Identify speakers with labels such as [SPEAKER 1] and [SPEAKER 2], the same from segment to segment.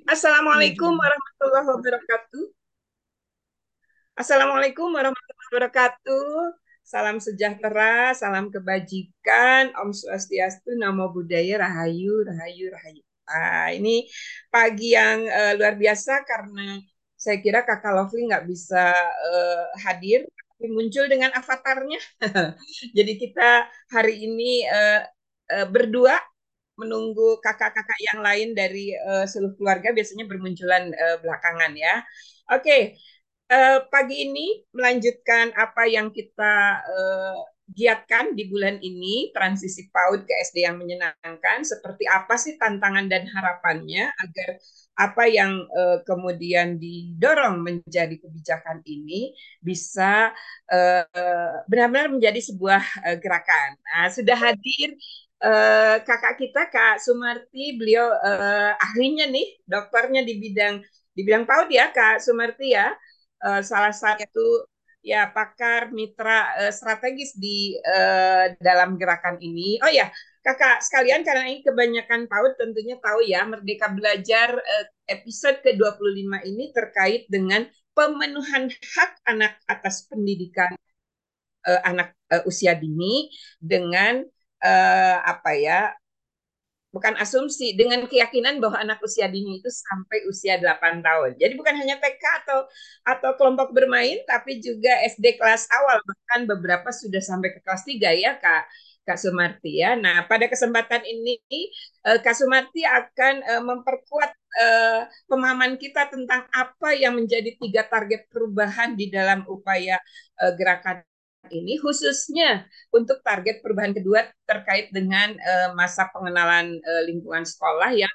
[SPEAKER 1] Assalamualaikum warahmatullahi wabarakatuh. Assalamualaikum warahmatullahi wabarakatuh. Salam sejahtera, salam kebajikan, Om Swastiastu, Namo Buddhaya, Rahayu, Rahayu, Rahayu. Nah, ini pagi yang uh, luar biasa karena saya kira Kakak Lovely nggak bisa uh, hadir, tapi muncul dengan avatarnya. Jadi kita hari ini uh, uh, berdua menunggu kakak-kakak yang lain dari uh, seluruh keluarga biasanya bermunculan uh, belakangan ya. Oke, okay. uh, pagi ini melanjutkan apa yang kita uh, giatkan di bulan ini transisi PAUD ke SD yang menyenangkan. Seperti apa sih tantangan dan harapannya agar apa yang uh, kemudian didorong menjadi kebijakan ini bisa benar-benar uh, menjadi sebuah uh, gerakan. Nah, sudah hadir uh, kakak kita Kak Sumarti, beliau uh, ahlinya nih, dokternya di bidang di bidang PAUD ya Kak Sumarti ya, uh, salah satu ya pakar mitra uh, strategis di uh, dalam gerakan ini. Oh ya, kakak sekalian karena ini kebanyakan PAUD tentunya tahu ya Merdeka Belajar uh, episode ke-25 ini terkait dengan pemenuhan hak anak atas pendidikan uh, anak uh, usia dini dengan uh, apa ya bukan asumsi dengan keyakinan bahwa anak usia dini itu sampai usia 8 tahun. Jadi bukan hanya TK atau atau kelompok bermain tapi juga SD kelas awal bahkan beberapa sudah sampai ke kelas 3 ya Kak Kak Sumarti ya. Nah, pada kesempatan ini uh, Kak Sumarti akan uh, memperkuat pemahaman kita tentang apa yang menjadi tiga target perubahan di dalam upaya gerakan ini khususnya untuk target perubahan kedua terkait dengan uh, masa pengenalan uh, lingkungan sekolah yang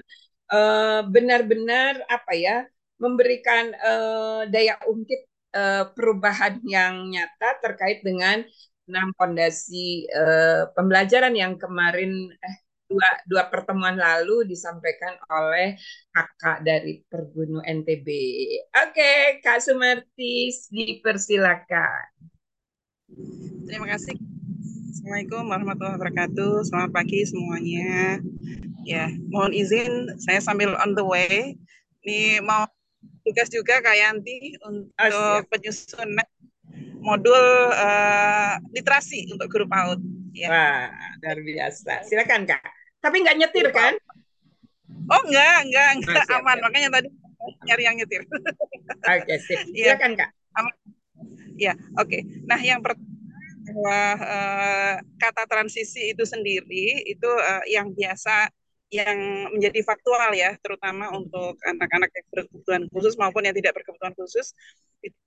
[SPEAKER 1] uh, benar-benar apa ya memberikan uh, daya ungkit uh, perubahan yang nyata terkait dengan enam fondasi uh, pembelajaran yang kemarin eh, dua dua pertemuan lalu disampaikan oleh kakak dari Pergunu NTB. Oke, Kak Sumarti dipersilakan.
[SPEAKER 2] Terima kasih. Assalamualaikum warahmatullahi wabarakatuh. Selamat pagi semuanya. Ya, mohon izin saya sambil on the way. Ini mau tugas juga Kak Yanti untuk oh, penyusunan modul uh, literasi untuk guru PAUD.
[SPEAKER 1] Ya. Wah, luar biasa. Silakan Kak. Tapi nggak nyetir kan?
[SPEAKER 2] Oh enggak, enggak, enggak oh, aman. Makanya tadi nyari yang nyetir.
[SPEAKER 1] Oke, okay, sip. Iya. Silakan Kak. Aman.
[SPEAKER 2] Ya, oke. Okay. Nah, yang pertama bahwa uh, kata transisi itu sendiri itu uh, yang biasa yang menjadi faktual ya, terutama untuk anak-anak yang berkebutuhan khusus maupun yang tidak berkebutuhan khusus. Itu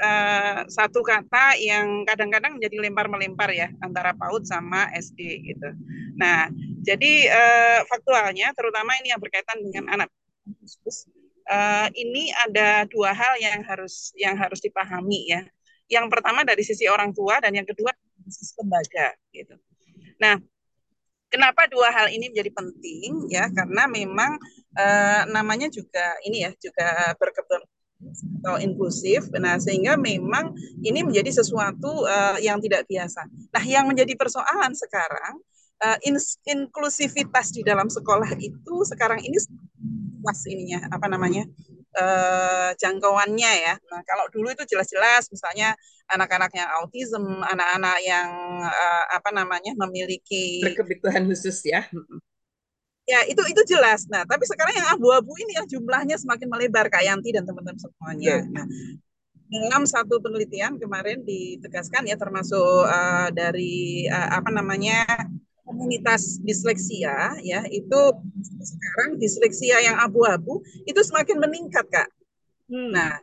[SPEAKER 2] uh, satu kata yang kadang-kadang menjadi lempar-melempar ya antara PAUD sama SD gitu. Nah, jadi uh, faktualnya terutama ini yang berkaitan dengan anak khusus uh, ini ada dua hal yang harus yang harus dipahami ya. Yang pertama dari sisi orang tua dan yang kedua dari sisi lembaga gitu. Nah, kenapa dua hal ini menjadi penting ya? Karena memang eh, namanya juga ini ya juga berkebutuhan atau inklusif. Nah, sehingga memang ini menjadi sesuatu uh, yang tidak biasa. Nah, yang menjadi persoalan sekarang uh, in inklusivitas di dalam sekolah itu sekarang ini luas ininya apa namanya? Uh, jangkauannya ya. Nah, kalau dulu itu jelas-jelas misalnya anak-anak yang autism, anak-anak yang uh, apa namanya memiliki
[SPEAKER 1] kebutuhan khusus ya.
[SPEAKER 2] Ya, itu itu jelas. Nah, tapi sekarang yang abu-abu ini yang jumlahnya semakin melebar Kak Yanti dan teman-teman semuanya. Ya. Nah, dalam satu penelitian kemarin ditegaskan ya termasuk uh, dari uh, apa namanya komunitas disleksia ya itu sekarang disleksia yang abu-abu itu semakin meningkat kak. Hmm. Nah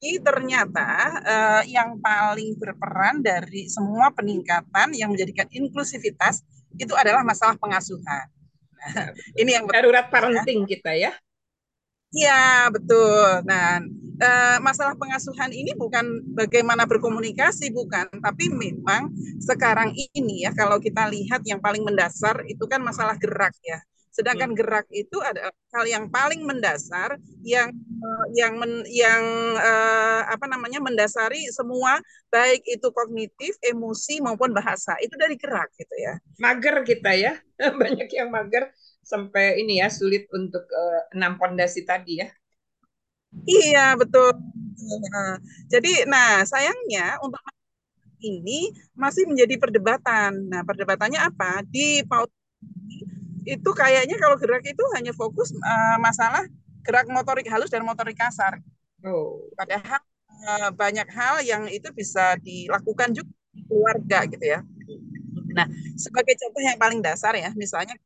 [SPEAKER 2] ini ternyata uh, yang paling berperan dari semua peningkatan yang menjadikan inklusivitas itu adalah masalah pengasuhan.
[SPEAKER 1] Nah, ini yang darurat parenting kita ya.
[SPEAKER 2] Iya, betul. Nah, e, masalah pengasuhan ini bukan bagaimana berkomunikasi, bukan, tapi memang sekarang ini ya, kalau kita lihat yang paling mendasar itu kan masalah gerak ya. Sedangkan hmm. gerak itu adalah hal yang paling mendasar yang yang men, yang uh, apa namanya mendasari semua baik itu kognitif, emosi maupun bahasa. Itu dari gerak gitu ya.
[SPEAKER 1] Mager kita ya. Banyak yang mager sampai ini ya sulit untuk uh, enam pondasi tadi ya.
[SPEAKER 2] Iya betul. Jadi, nah sayangnya untuk ini masih menjadi perdebatan. Nah, perdebatannya apa? Di PAUD itu kayaknya kalau gerak itu hanya fokus uh, masalah gerak motorik halus dan motorik kasar. Oh. Padahal uh, banyak hal yang itu bisa dilakukan juga di keluarga gitu ya. Nah, sebagai contoh yang paling dasar ya, misalnya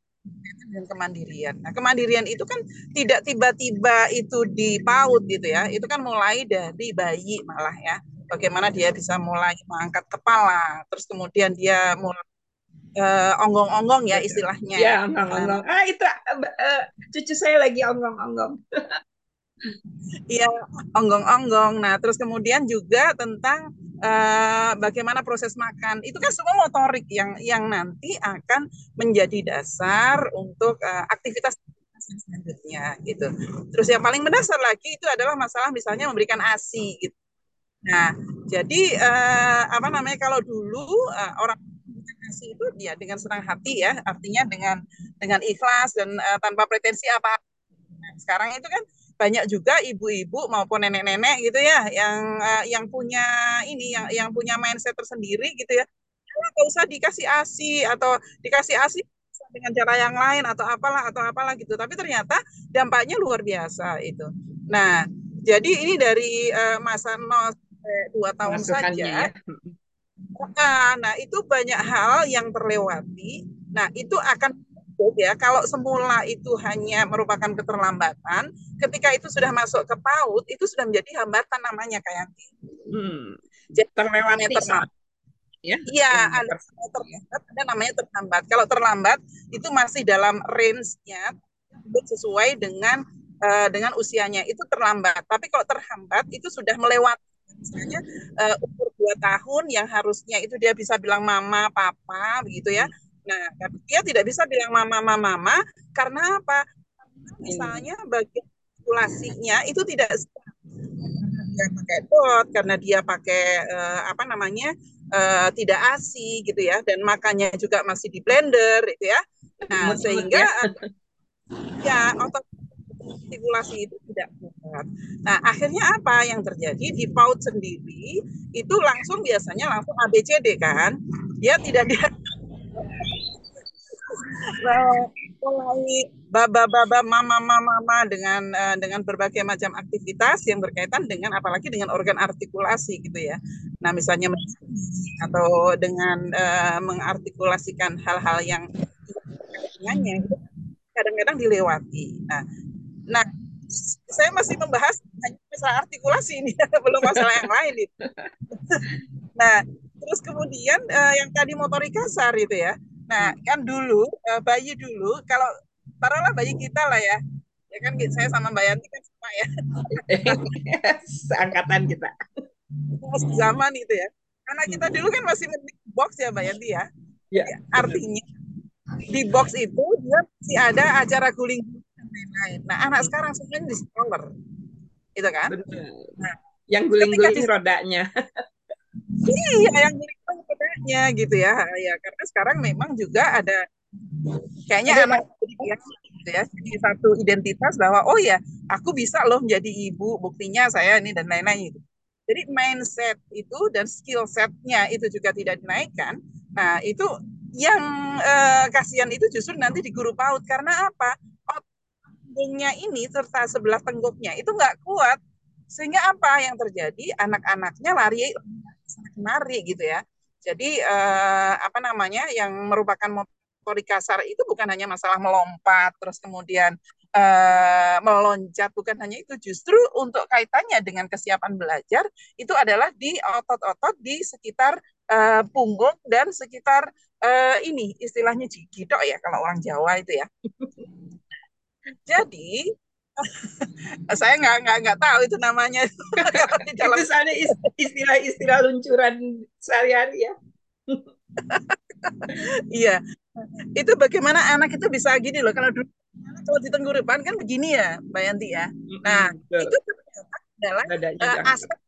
[SPEAKER 2] dengan kemandirian. Nah, kemandirian itu kan tidak tiba-tiba itu di PAUD gitu ya. Itu kan mulai dari bayi malah ya bagaimana dia bisa mulai mengangkat kepala, terus kemudian dia mulai uh, onggong-onggong ya istilahnya.
[SPEAKER 1] Ya, onggong-onggong. Ah, itu uh, cucu saya lagi onggong-onggong.
[SPEAKER 2] Iya, onggong-onggong. Nah, terus kemudian juga tentang uh, bagaimana proses makan. Itu kan semua motorik yang yang nanti akan menjadi dasar untuk uh, aktivitas selanjutnya gitu. Terus yang paling mendasar lagi itu adalah masalah misalnya memberikan ASI gitu. Nah, jadi uh, apa namanya kalau dulu uh, orang kasih itu ya dengan senang hati ya, artinya dengan dengan ikhlas dan uh, tanpa pretensi apa. Nah, sekarang itu kan banyak juga ibu-ibu maupun nenek-nenek gitu ya yang uh, yang punya ini yang yang punya mindset tersendiri gitu ya. Nggak usah dikasih ASI atau dikasih ASI dengan cara yang lain atau apalah atau apalah gitu. Tapi ternyata dampaknya luar biasa itu. Nah, jadi ini dari uh, masa nol dua tahun saja. Ya. Nah, nah itu banyak hal yang terlewati. Nah itu akan ya kalau semula itu hanya merupakan keterlambatan, ketika itu sudah masuk ke PAUD itu sudah menjadi hambatan namanya kayak
[SPEAKER 1] hmm. Jadi terlewati terlambat.
[SPEAKER 2] Ya, iya, ada terlambat, ada namanya terlambat. Kalau terlambat itu masih dalam range-nya sesuai dengan uh, dengan usianya itu terlambat. Tapi kalau terhambat itu sudah melewati misalnya uh, umur dua tahun yang harusnya itu dia bisa bilang mama papa begitu ya nah dia tidak bisa bilang mama mama mama karena apa misalnya bagian artikulasinya itu tidak dia pakai dot karena dia pakai uh, apa namanya uh, tidak asi gitu ya dan makannya juga masih di blender gitu ya nah sehingga ya otot artikulasi itu tidak kuat. Nah, akhirnya apa yang terjadi di PAUD sendiri itu langsung biasanya langsung ABCD kan. Dia tidak dia mulai baba-baba mama-mama dengan uh, dengan berbagai macam aktivitas yang berkaitan dengan apalagi dengan organ artikulasi gitu ya. Nah, misalnya atau dengan uh, mengartikulasikan hal-hal yang dengannya kadang-kadang dilewati. Nah, Nah, saya masih membahas hanya masalah artikulasi ini, belum masalah yang lain itu. nah, terus kemudian uh, yang tadi motorik kasar itu ya. Nah, kan dulu uh, bayi dulu kalau taruhlah bayi kita lah ya. Ya kan saya sama Mbak Yanti kan sama ya.
[SPEAKER 1] Seangkatan kita.
[SPEAKER 2] Zaman itu ya. Karena kita dulu kan masih box ya Mbak Yanti ya. Ya, artinya di box itu dia masih ada acara guling lain-lain. Nah, anak hmm. sekarang sebenarnya di stroller. Itu kan?
[SPEAKER 1] Nah, yang guling-guling rodanya.
[SPEAKER 2] iya, yang guling-guling rodanya gitu ya. Ya, karena sekarang memang juga ada kayaknya ada anak yang gitu ya jadi satu identitas bahwa oh ya aku bisa loh menjadi ibu buktinya saya ini dan lain-lain itu jadi mindset itu dan skill setnya itu juga tidak dinaikkan. Nah itu yang eh, kasihan itu justru nanti di guru PAUD. Karena apa? Punggungnya ini serta sebelah tengguknya itu nggak kuat. Sehingga apa yang terjadi? Anak-anaknya lari lari gitu ya jadi eh, apa namanya yang merupakan motorik kasar itu bukan hanya masalah melompat terus kemudian eh, meloncat bukan hanya itu. Justru untuk kaitannya dengan kesiapan belajar itu adalah di otot-otot di sekitar eh, punggung dan sekitar eh, ini istilahnya gidok ya kalau orang Jawa itu ya. Jadi saya nggak nggak nggak tahu itu namanya
[SPEAKER 1] di dalam itu sana istilah-istilah luncuran sehari-hari ya.
[SPEAKER 2] iya. Itu bagaimana anak itu bisa gini loh kalau dulu kalau di tenggorokan kan begini ya, Mbak Yanti ya. Nah, Betul. itu adalah uh, aspek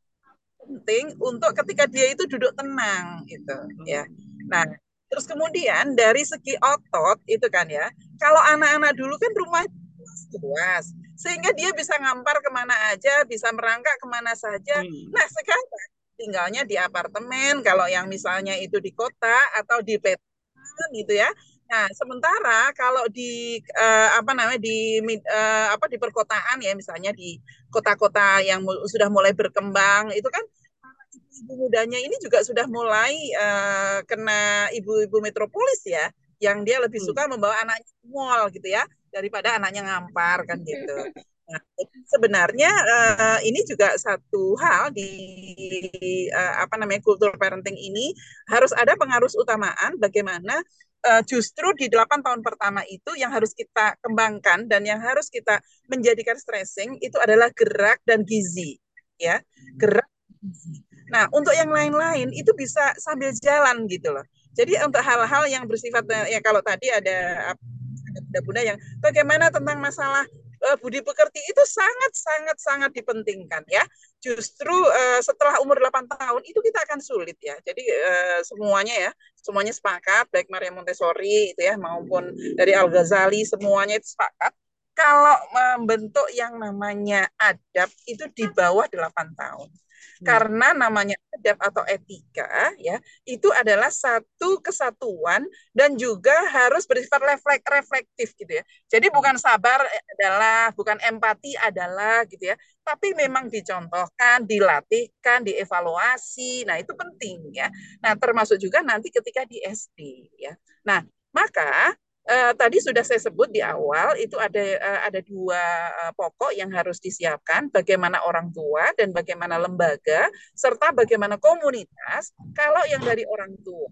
[SPEAKER 2] penting untuk ketika dia itu duduk tenang gitu ya. Nah, Terus kemudian dari segi otot itu kan ya, kalau anak-anak dulu kan rumah luas, sehingga dia bisa ngampar ke mana aja, bisa merangkak ke mana saja. Hmm. Nah sekarang tinggalnya di apartemen, kalau yang misalnya itu di kota atau di petan gitu ya. Nah, sementara kalau di uh, apa namanya di uh, apa di perkotaan ya misalnya di kota-kota yang sudah mulai berkembang itu kan ibu mudanya ini juga sudah mulai uh, kena ibu-ibu metropolis ya, yang dia lebih hmm. suka membawa anaknya ke mall gitu ya, daripada anaknya ngampar kan gitu. Nah, sebenarnya uh, ini juga satu hal di uh, apa namanya kultur parenting ini harus ada pengaruh utamaan bagaimana uh, justru di delapan tahun pertama itu yang harus kita kembangkan dan yang harus kita menjadikan stressing itu adalah gerak dan gizi ya gerak Nah, untuk yang lain-lain itu bisa sambil jalan gitu loh. Jadi untuk hal-hal yang bersifat ya kalau tadi ada bunda-bunda yang bagaimana tentang masalah uh, budi pekerti itu sangat sangat sangat dipentingkan ya. Justru uh, setelah umur 8 tahun itu kita akan sulit ya. Jadi uh, semuanya ya, semuanya sepakat baik Maria Montessori itu ya maupun dari Al Ghazali semuanya itu sepakat kalau membentuk yang namanya adab itu di bawah 8 tahun. Hmm. karena namanya adab atau etika ya itu adalah satu kesatuan dan juga harus bersifat reflek reflektif gitu ya. Jadi bukan sabar adalah bukan empati adalah gitu ya. Tapi memang dicontohkan dilatihkan dievaluasi. Nah itu penting ya. Nah termasuk juga nanti ketika di SD ya. Nah maka uh, tadi sudah saya sebut di awal itu ada uh, ada dua uh, pokok yang harus disiapkan bagaimana orang tua dan bagaimana lembaga serta bagaimana komunitas. Kalau yang dari orang tua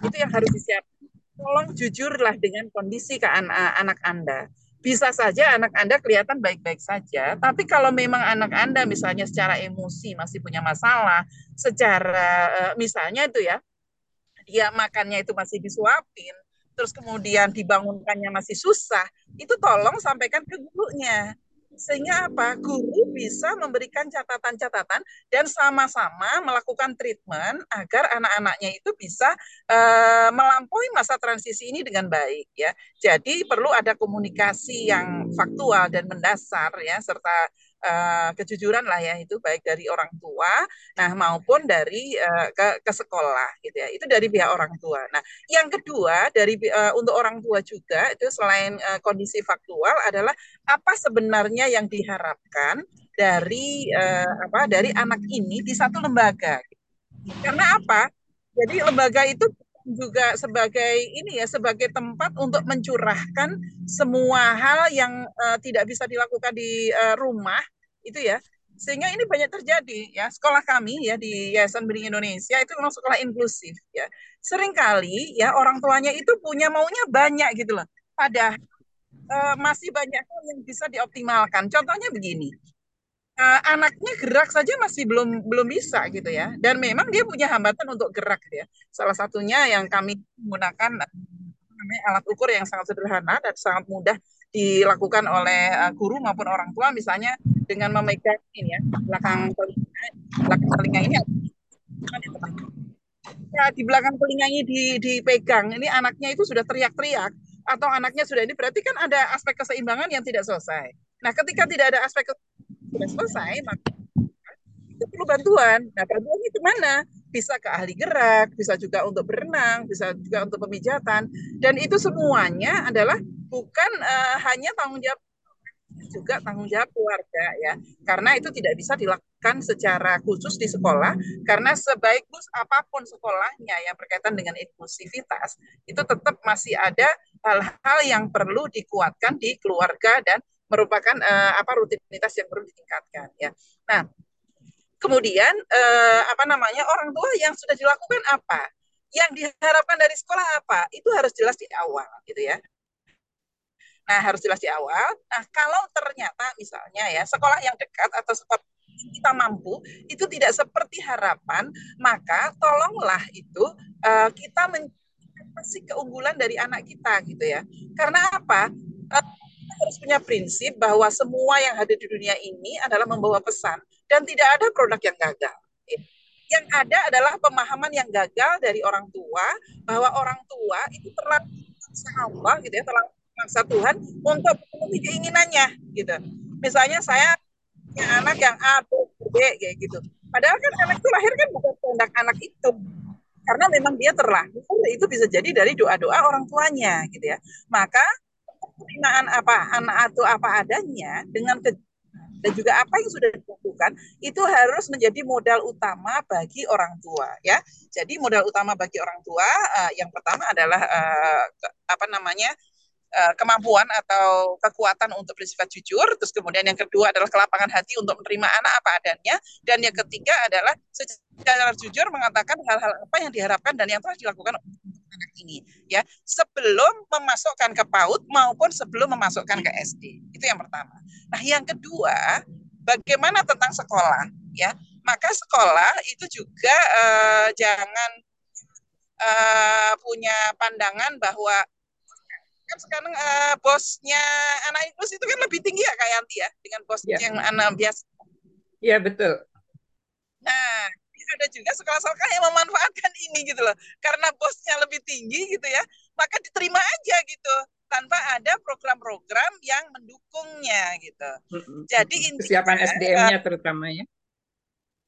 [SPEAKER 2] itu yang harus disiapkan tolong jujurlah dengan kondisi ke anak, anak Anda. Bisa saja anak Anda kelihatan baik-baik saja, tapi kalau memang anak Anda misalnya secara emosi masih punya masalah, secara misalnya itu ya, dia makannya itu masih disuapin, terus kemudian dibangunkannya masih susah, itu tolong sampaikan ke gurunya. Sehingga apa? Guru bisa memberikan catatan-catatan dan sama-sama melakukan treatment agar anak-anaknya itu bisa uh, melampaui masa transisi ini dengan baik ya. Jadi perlu ada komunikasi yang faktual dan mendasar ya serta uh, kejujuran lah ya itu baik dari orang tua nah maupun dari uh, ke ke sekolah gitu ya itu dari pihak orang tua. Nah yang kedua dari uh, untuk orang tua juga itu selain uh, kondisi faktual adalah apa sebenarnya yang diharapkan dari uh, apa dari anak ini di satu lembaga. Karena apa? Jadi lembaga itu juga sebagai ini ya sebagai tempat untuk mencurahkan semua hal yang uh, tidak bisa dilakukan di uh, rumah itu ya. Sehingga ini banyak terjadi ya. Sekolah kami ya di Yayasan Bening Indonesia itu memang sekolah inklusif ya. Seringkali ya orang tuanya itu punya maunya banyak gitu loh. Padahal uh, masih banyak hal yang bisa dioptimalkan. Contohnya begini uh, anaknya gerak saja masih belum belum bisa gitu ya. Dan memang dia punya hambatan untuk gerak gitu ya. Salah satunya yang kami menggunakan namanya alat ukur yang sangat sederhana dan sangat mudah dilakukan oleh uh, guru maupun orang tua misalnya dengan memegang ini ya belakang telinga. Belakang telinga ini ya, di belakang telinga ini di, dipegang. Ini anaknya itu sudah teriak-teriak atau anaknya sudah ini berarti kan ada aspek keseimbangan yang tidak selesai. Nah ketika tidak ada aspek sudah selesai maka itu perlu bantuan. Nah bantuan itu mana bisa ke ahli gerak bisa juga untuk berenang bisa juga untuk pemijatan. Dan itu semuanya adalah bukan uh, hanya tanggung jawab juga tanggung jawab keluarga ya. Karena itu tidak bisa dilakukan secara khusus di sekolah karena sebagus apa pun sekolahnya yang berkaitan dengan inklusivitas itu tetap masih ada hal-hal yang perlu dikuatkan di keluarga dan merupakan uh, apa rutinitas yang perlu ditingkatkan ya nah kemudian uh, apa namanya orang tua yang sudah dilakukan apa yang diharapkan dari sekolah apa itu harus jelas di awal gitu ya Nah, harus jelas di awal. Nah, kalau ternyata misalnya ya sekolah yang dekat atau sekolah kita mampu itu tidak seperti harapan, maka tolonglah itu uh, kita mencari keunggulan dari anak kita gitu ya. Karena apa? Harus punya prinsip bahwa semua yang hadir di dunia ini adalah membawa pesan dan tidak ada produk yang gagal. yang ada adalah pemahaman yang gagal dari orang tua bahwa orang tua itu terlalu Allah gitu ya, terlalu maksa Tuhan untuk memenuhi keinginannya gitu. Misalnya saya punya anak yang A, B, B kayak gitu. Padahal kan anak itu lahir kan bukan kehendak anak itu. Karena memang dia terlahir itu bisa jadi dari doa-doa orang tuanya gitu ya. Maka penerimaan apa anak atau apa adanya dengan ke, dan juga apa yang sudah dilakukan itu harus menjadi modal utama bagi orang tua ya. Jadi modal utama bagi orang tua uh, yang pertama adalah uh, apa namanya Eh, kemampuan atau kekuatan untuk bersifat jujur, terus kemudian yang kedua adalah kelapangan hati untuk menerima anak apa adanya, dan yang ketiga adalah secara jujur mengatakan hal-hal apa yang diharapkan dan yang telah dilakukan anak ini, ya sebelum memasukkan ke PAUD maupun sebelum memasukkan ke SD. Itu yang pertama. Nah, yang kedua, bagaimana tentang sekolah, ya? Maka sekolah itu juga uh, jangan uh, punya pandangan bahwa kan sekarang uh, bosnya anak Inggris itu kan lebih tinggi ya Kak Yanti ya dengan bos ya. yang anak biasa.
[SPEAKER 1] Iya betul.
[SPEAKER 2] Nah, ada juga sekolah-sekolah yang memanfaatkan ini gitu loh. Karena bosnya lebih tinggi gitu ya, maka diterima aja gitu tanpa ada program-program yang mendukungnya gitu. Jadi
[SPEAKER 1] kesiapan SDM-nya terutama ya.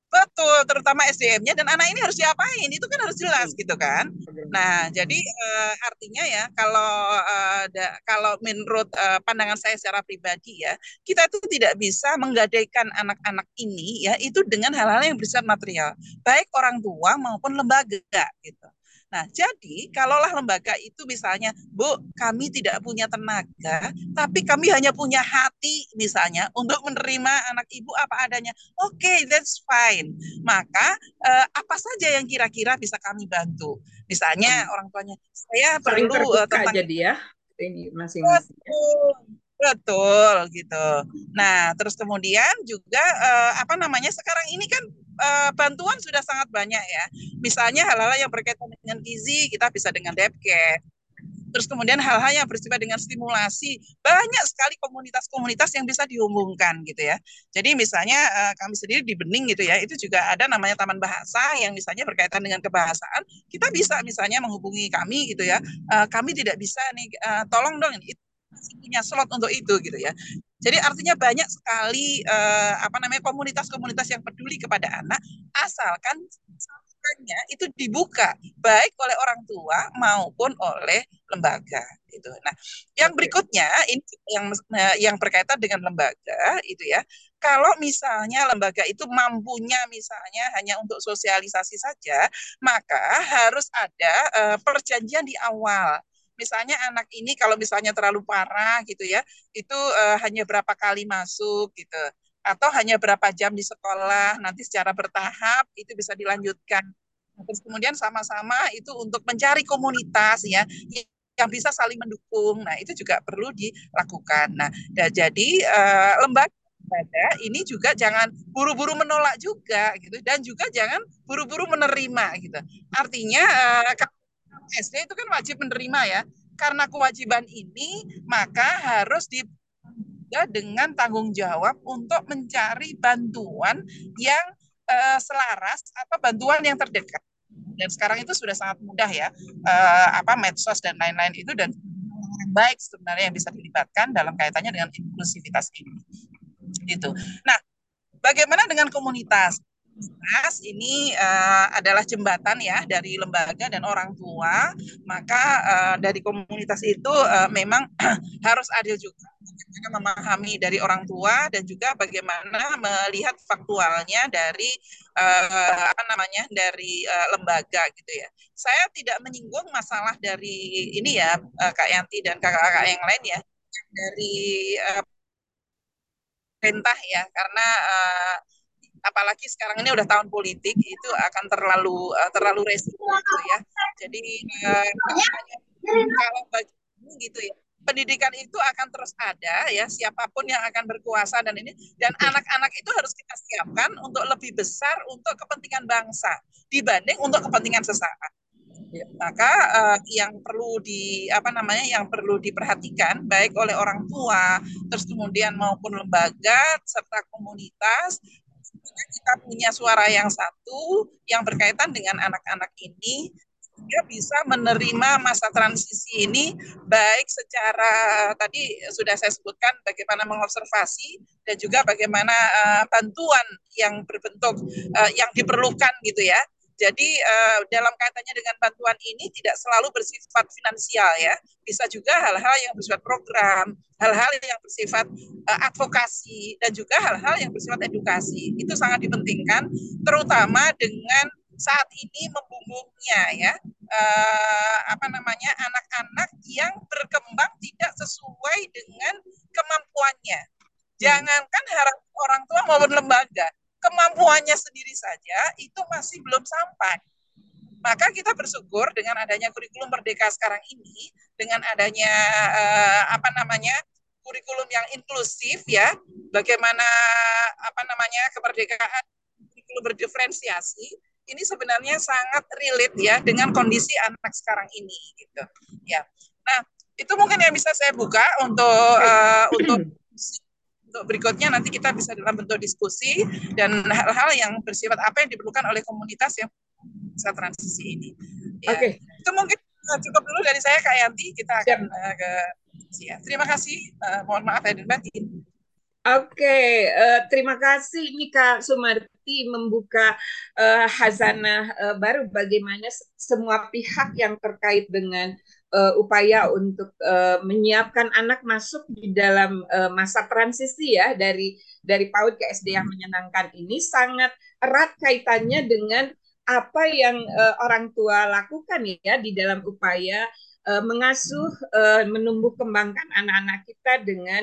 [SPEAKER 2] Betul, terutama SDM-nya dan anak ini harus diapain itu kan harus jelas gitu kan. Nah, jadi uh, artinya ya kalau uh, da, kalau menurut uh, pandangan saya secara pribadi ya, kita itu tidak bisa menggadaikan anak-anak ini ya itu dengan hal-hal yang bersifat material, baik orang tua maupun lembaga gitu. Nah, jadi kalaulah lembaga itu misalnya, Bu, kami tidak punya tenaga, tapi kami hanya punya hati misalnya untuk menerima anak ibu apa adanya. Oke, okay, that's fine. Maka eh, apa saja yang kira-kira bisa kami bantu? Misalnya hmm. orang tuanya, saya
[SPEAKER 1] Saling perlu uh, tentang jadi ya ini masing-masing.
[SPEAKER 2] Betul gitu. Nah, terus kemudian juga uh, apa namanya sekarang ini kan uh, bantuan sudah sangat banyak ya. Misalnya hal-hal yang berkaitan dengan gizi kita bisa dengan Depke. Terus kemudian hal-hal yang bersifat dengan stimulasi banyak sekali komunitas-komunitas yang bisa dihubungkan gitu ya. Jadi misalnya uh, kami sendiri di Bening gitu ya, itu juga ada namanya Taman Bahasa yang misalnya berkaitan dengan kebahasaan. Kita bisa misalnya menghubungi kami gitu ya. Uh, kami tidak bisa nih, uh, tolong dong ini punya slot untuk itu gitu ya. Jadi artinya banyak sekali uh, apa namanya komunitas-komunitas yang peduli kepada anak asalkan salurannya itu dibuka baik oleh orang tua maupun oleh lembaga gitu. Nah, yang berikutnya ini yang eh, yang berkaitan dengan lembaga itu ya. Kalau misalnya lembaga itu mampunya misalnya hanya untuk sosialisasi saja, maka harus ada uh, perjanjian di awal misalnya anak ini kalau misalnya terlalu parah gitu ya, itu uh, hanya berapa kali masuk gitu atau hanya berapa jam di sekolah, nanti secara bertahap itu bisa dilanjutkan. Terus kemudian sama-sama itu untuk mencari komunitas ya yang bisa saling mendukung. Nah, itu juga perlu dilakukan. Nah, jadi uh, lembaga lembaga ini juga jangan buru-buru menolak juga gitu dan juga jangan buru-buru menerima gitu. Artinya uh, SD itu kan wajib menerima ya. Karena kewajiban ini, maka harus di dengan tanggung jawab untuk mencari bantuan yang uh, selaras atau bantuan yang terdekat. Dan sekarang itu sudah sangat mudah ya, uh, apa medsos dan lain-lain itu dan baik sebenarnya yang bisa dilibatkan dalam kaitannya dengan inklusivitas ini. Itu. Nah, bagaimana dengan komunitas? Ini uh, adalah jembatan ya dari lembaga dan orang tua, maka uh, dari komunitas itu uh, memang harus adil juga memahami dari orang tua dan juga bagaimana melihat faktualnya dari uh, apa namanya dari uh, lembaga gitu ya. Saya tidak menyinggung masalah dari ini ya uh, Kak Yanti dan kakak-kakak yang lain ya dari uh, perintah ya karena uh, apalagi sekarang ini udah tahun politik itu akan terlalu uh, terlalu resiko gitu ya. Jadi uh, kalau bagi gitu ya pendidikan itu akan terus ada ya siapa pun yang akan berkuasa dan ini dan anak-anak itu harus kita siapkan untuk lebih besar untuk kepentingan bangsa dibanding untuk kepentingan sesaat. Ya. Maka uh, yang perlu di apa namanya yang perlu diperhatikan baik oleh orang tua terus kemudian maupun lembaga serta komunitas kita punya suara yang satu yang berkaitan dengan anak-anak ini dia bisa menerima masa transisi ini baik secara tadi sudah saya sebutkan bagaimana mengobservasi dan juga bagaimana uh, bantuan yang berbentuk uh, yang diperlukan gitu ya. Jadi uh, dalam kaitannya dengan bantuan ini tidak selalu bersifat finansial ya, bisa juga hal-hal yang bersifat program, hal-hal yang bersifat uh, advokasi dan juga hal-hal yang bersifat edukasi. Itu sangat dipentingkan terutama dengan saat ini membumbungnya ya uh, apa namanya anak-anak yang berkembang tidak sesuai dengan kemampuannya. Hmm. Jangankan harap orang tua maupun lembaga, kemampuannya sendiri saja itu masih belum sampai. Maka kita bersyukur dengan adanya kurikulum merdeka sekarang ini, dengan adanya uh, apa namanya kurikulum yang inklusif ya, bagaimana apa namanya kemerdekaan kurikulum berdiferensiasi ini sebenarnya sangat relate ya dengan kondisi anak sekarang ini gitu ya nah itu mungkin yang bisa saya buka untuk uh, untuk untuk berikutnya nanti kita bisa dalam bentuk diskusi dan hal-hal yang bersifat apa yang diperlukan oleh komunitas yang bisa transisi ini. Ya. Oke. Okay. Itu mungkin eh, cukup dulu dari saya Kak Yanti. Kita akan uh, ke ya. Terima kasih. Uh, mohon maaf lahir batin.
[SPEAKER 1] Oke, uh, terima kasih ini Kak Sumarti membuka uh, hazanah uh, baru bagaimana semua pihak yang terkait dengan uh, upaya untuk uh, menyiapkan anak masuk di dalam uh, masa transisi ya dari dari PAUD ke SD yang menyenangkan ini sangat erat kaitannya dengan apa yang uh, orang tua lakukan ya di dalam upaya uh, mengasuh uh, menumbuh kembangkan anak-anak kita dengan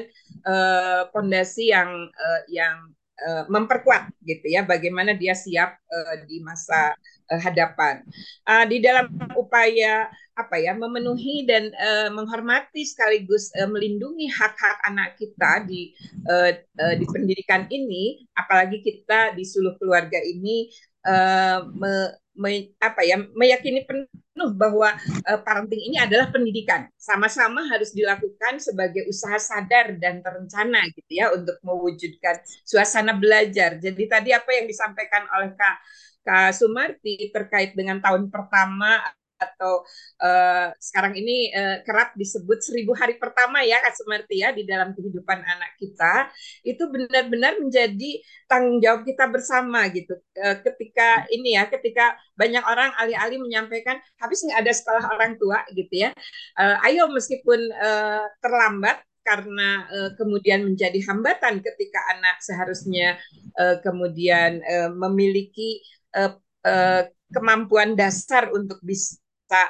[SPEAKER 1] pondasi uh, yang uh, yang uh, memperkuat gitu ya bagaimana dia siap uh, di masa uh, hadapan uh, di dalam upaya apa ya memenuhi dan uh, menghormati sekaligus uh, melindungi hak-hak anak kita di uh, uh, di pendidikan ini apalagi kita di seluruh keluarga ini uh, me, me, apa ya meyakini penuh bahwa uh, parenting ini adalah pendidikan. Sama-sama harus dilakukan sebagai usaha sadar dan terencana gitu ya untuk mewujudkan suasana belajar. Jadi tadi apa yang disampaikan oleh Kak Kak Sumarti terkait dengan tahun pertama atau uh, sekarang ini uh, kerap disebut seribu hari pertama ya Kak Sumarti ya di dalam kehidupan anak kita itu benar-benar menjadi tanggung jawab kita bersama gitu. Uh, ketika ini ya ketika banyak orang alih-alih menyampaikan habis nggak ada sekolah orang tua? gitu ya. Uh, ayo meskipun uh, terlambat karena uh, kemudian menjadi hambatan ketika anak seharusnya uh, kemudian uh, memiliki uh, kemampuan dasar untuk bisa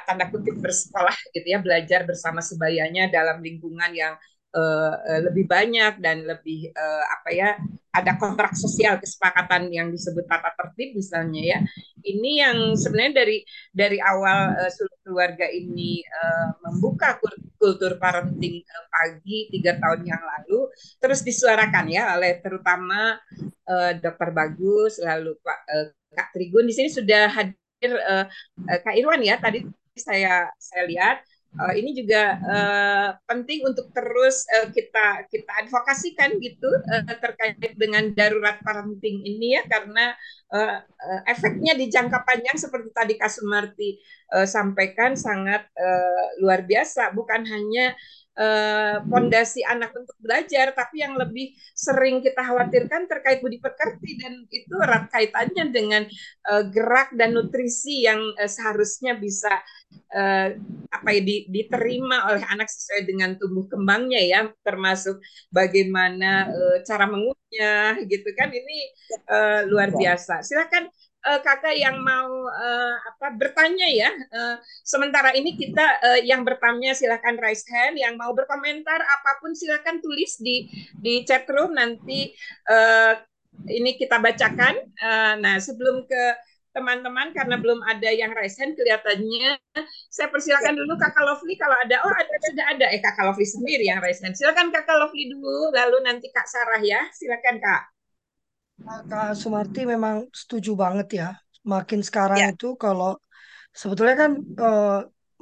[SPEAKER 1] tanda kutip bersekolah gitu ya belajar bersama sebayanya dalam lingkungan yang uh, lebih banyak dan lebih uh, apa ya ada kontrak sosial kesepakatan yang disebut tata tertib misalnya ya. Ini yang sebenarnya dari dari awal uh, keluarga ini uh, membuka kultur parenting uh, pagi tiga tahun yang lalu terus disuarakan ya oleh terutama uh, dokter bagus lalu pak uh, kak Trigun. Di sini sudah hadir uh, uh, Kak Irwan ya tadi saya saya lihat uh, ini juga uh, penting untuk terus uh, kita kita advokasikan gitu uh, terkait dengan darurat parenting ini ya karena uh, uh, efeknya di jangka panjang seperti tadi Kak Sumarti uh, sampaikan sangat uh, luar biasa. Bukan hanya pondasi uh, anak untuk belajar, tapi yang lebih sering kita khawatirkan terkait budi pekerti dan itu erat kaitannya dengan uh, gerak dan nutrisi yang uh, seharusnya bisa uh, apa ya di, diterima oleh anak sesuai dengan tumbuh kembangnya ya, termasuk bagaimana uh, cara mengunyah gitu kan ini uh, luar biasa. Silakan uh, kakak yang mau uh, apa bertanya ya. Uh, sementara ini kita uh, yang bertanya silahkan raise hand, yang mau berkomentar apa pun silahkan tulis di di chat room. Nanti uh, ini kita bacakan. Uh, nah sebelum ke teman-teman karena belum ada yang raise hand kelihatannya saya persilakan dulu kakak Lovely. Kalau ada oh ada sudah ada. Eh kakak Lovely sendiri yang raise hand. Silakan kakak Lovely dulu lalu nanti kak Sarah ya. Silakan kak
[SPEAKER 3] Kak Sumarti memang setuju banget ya. Makin sekarang ya. itu kalau sebetulnya kan e,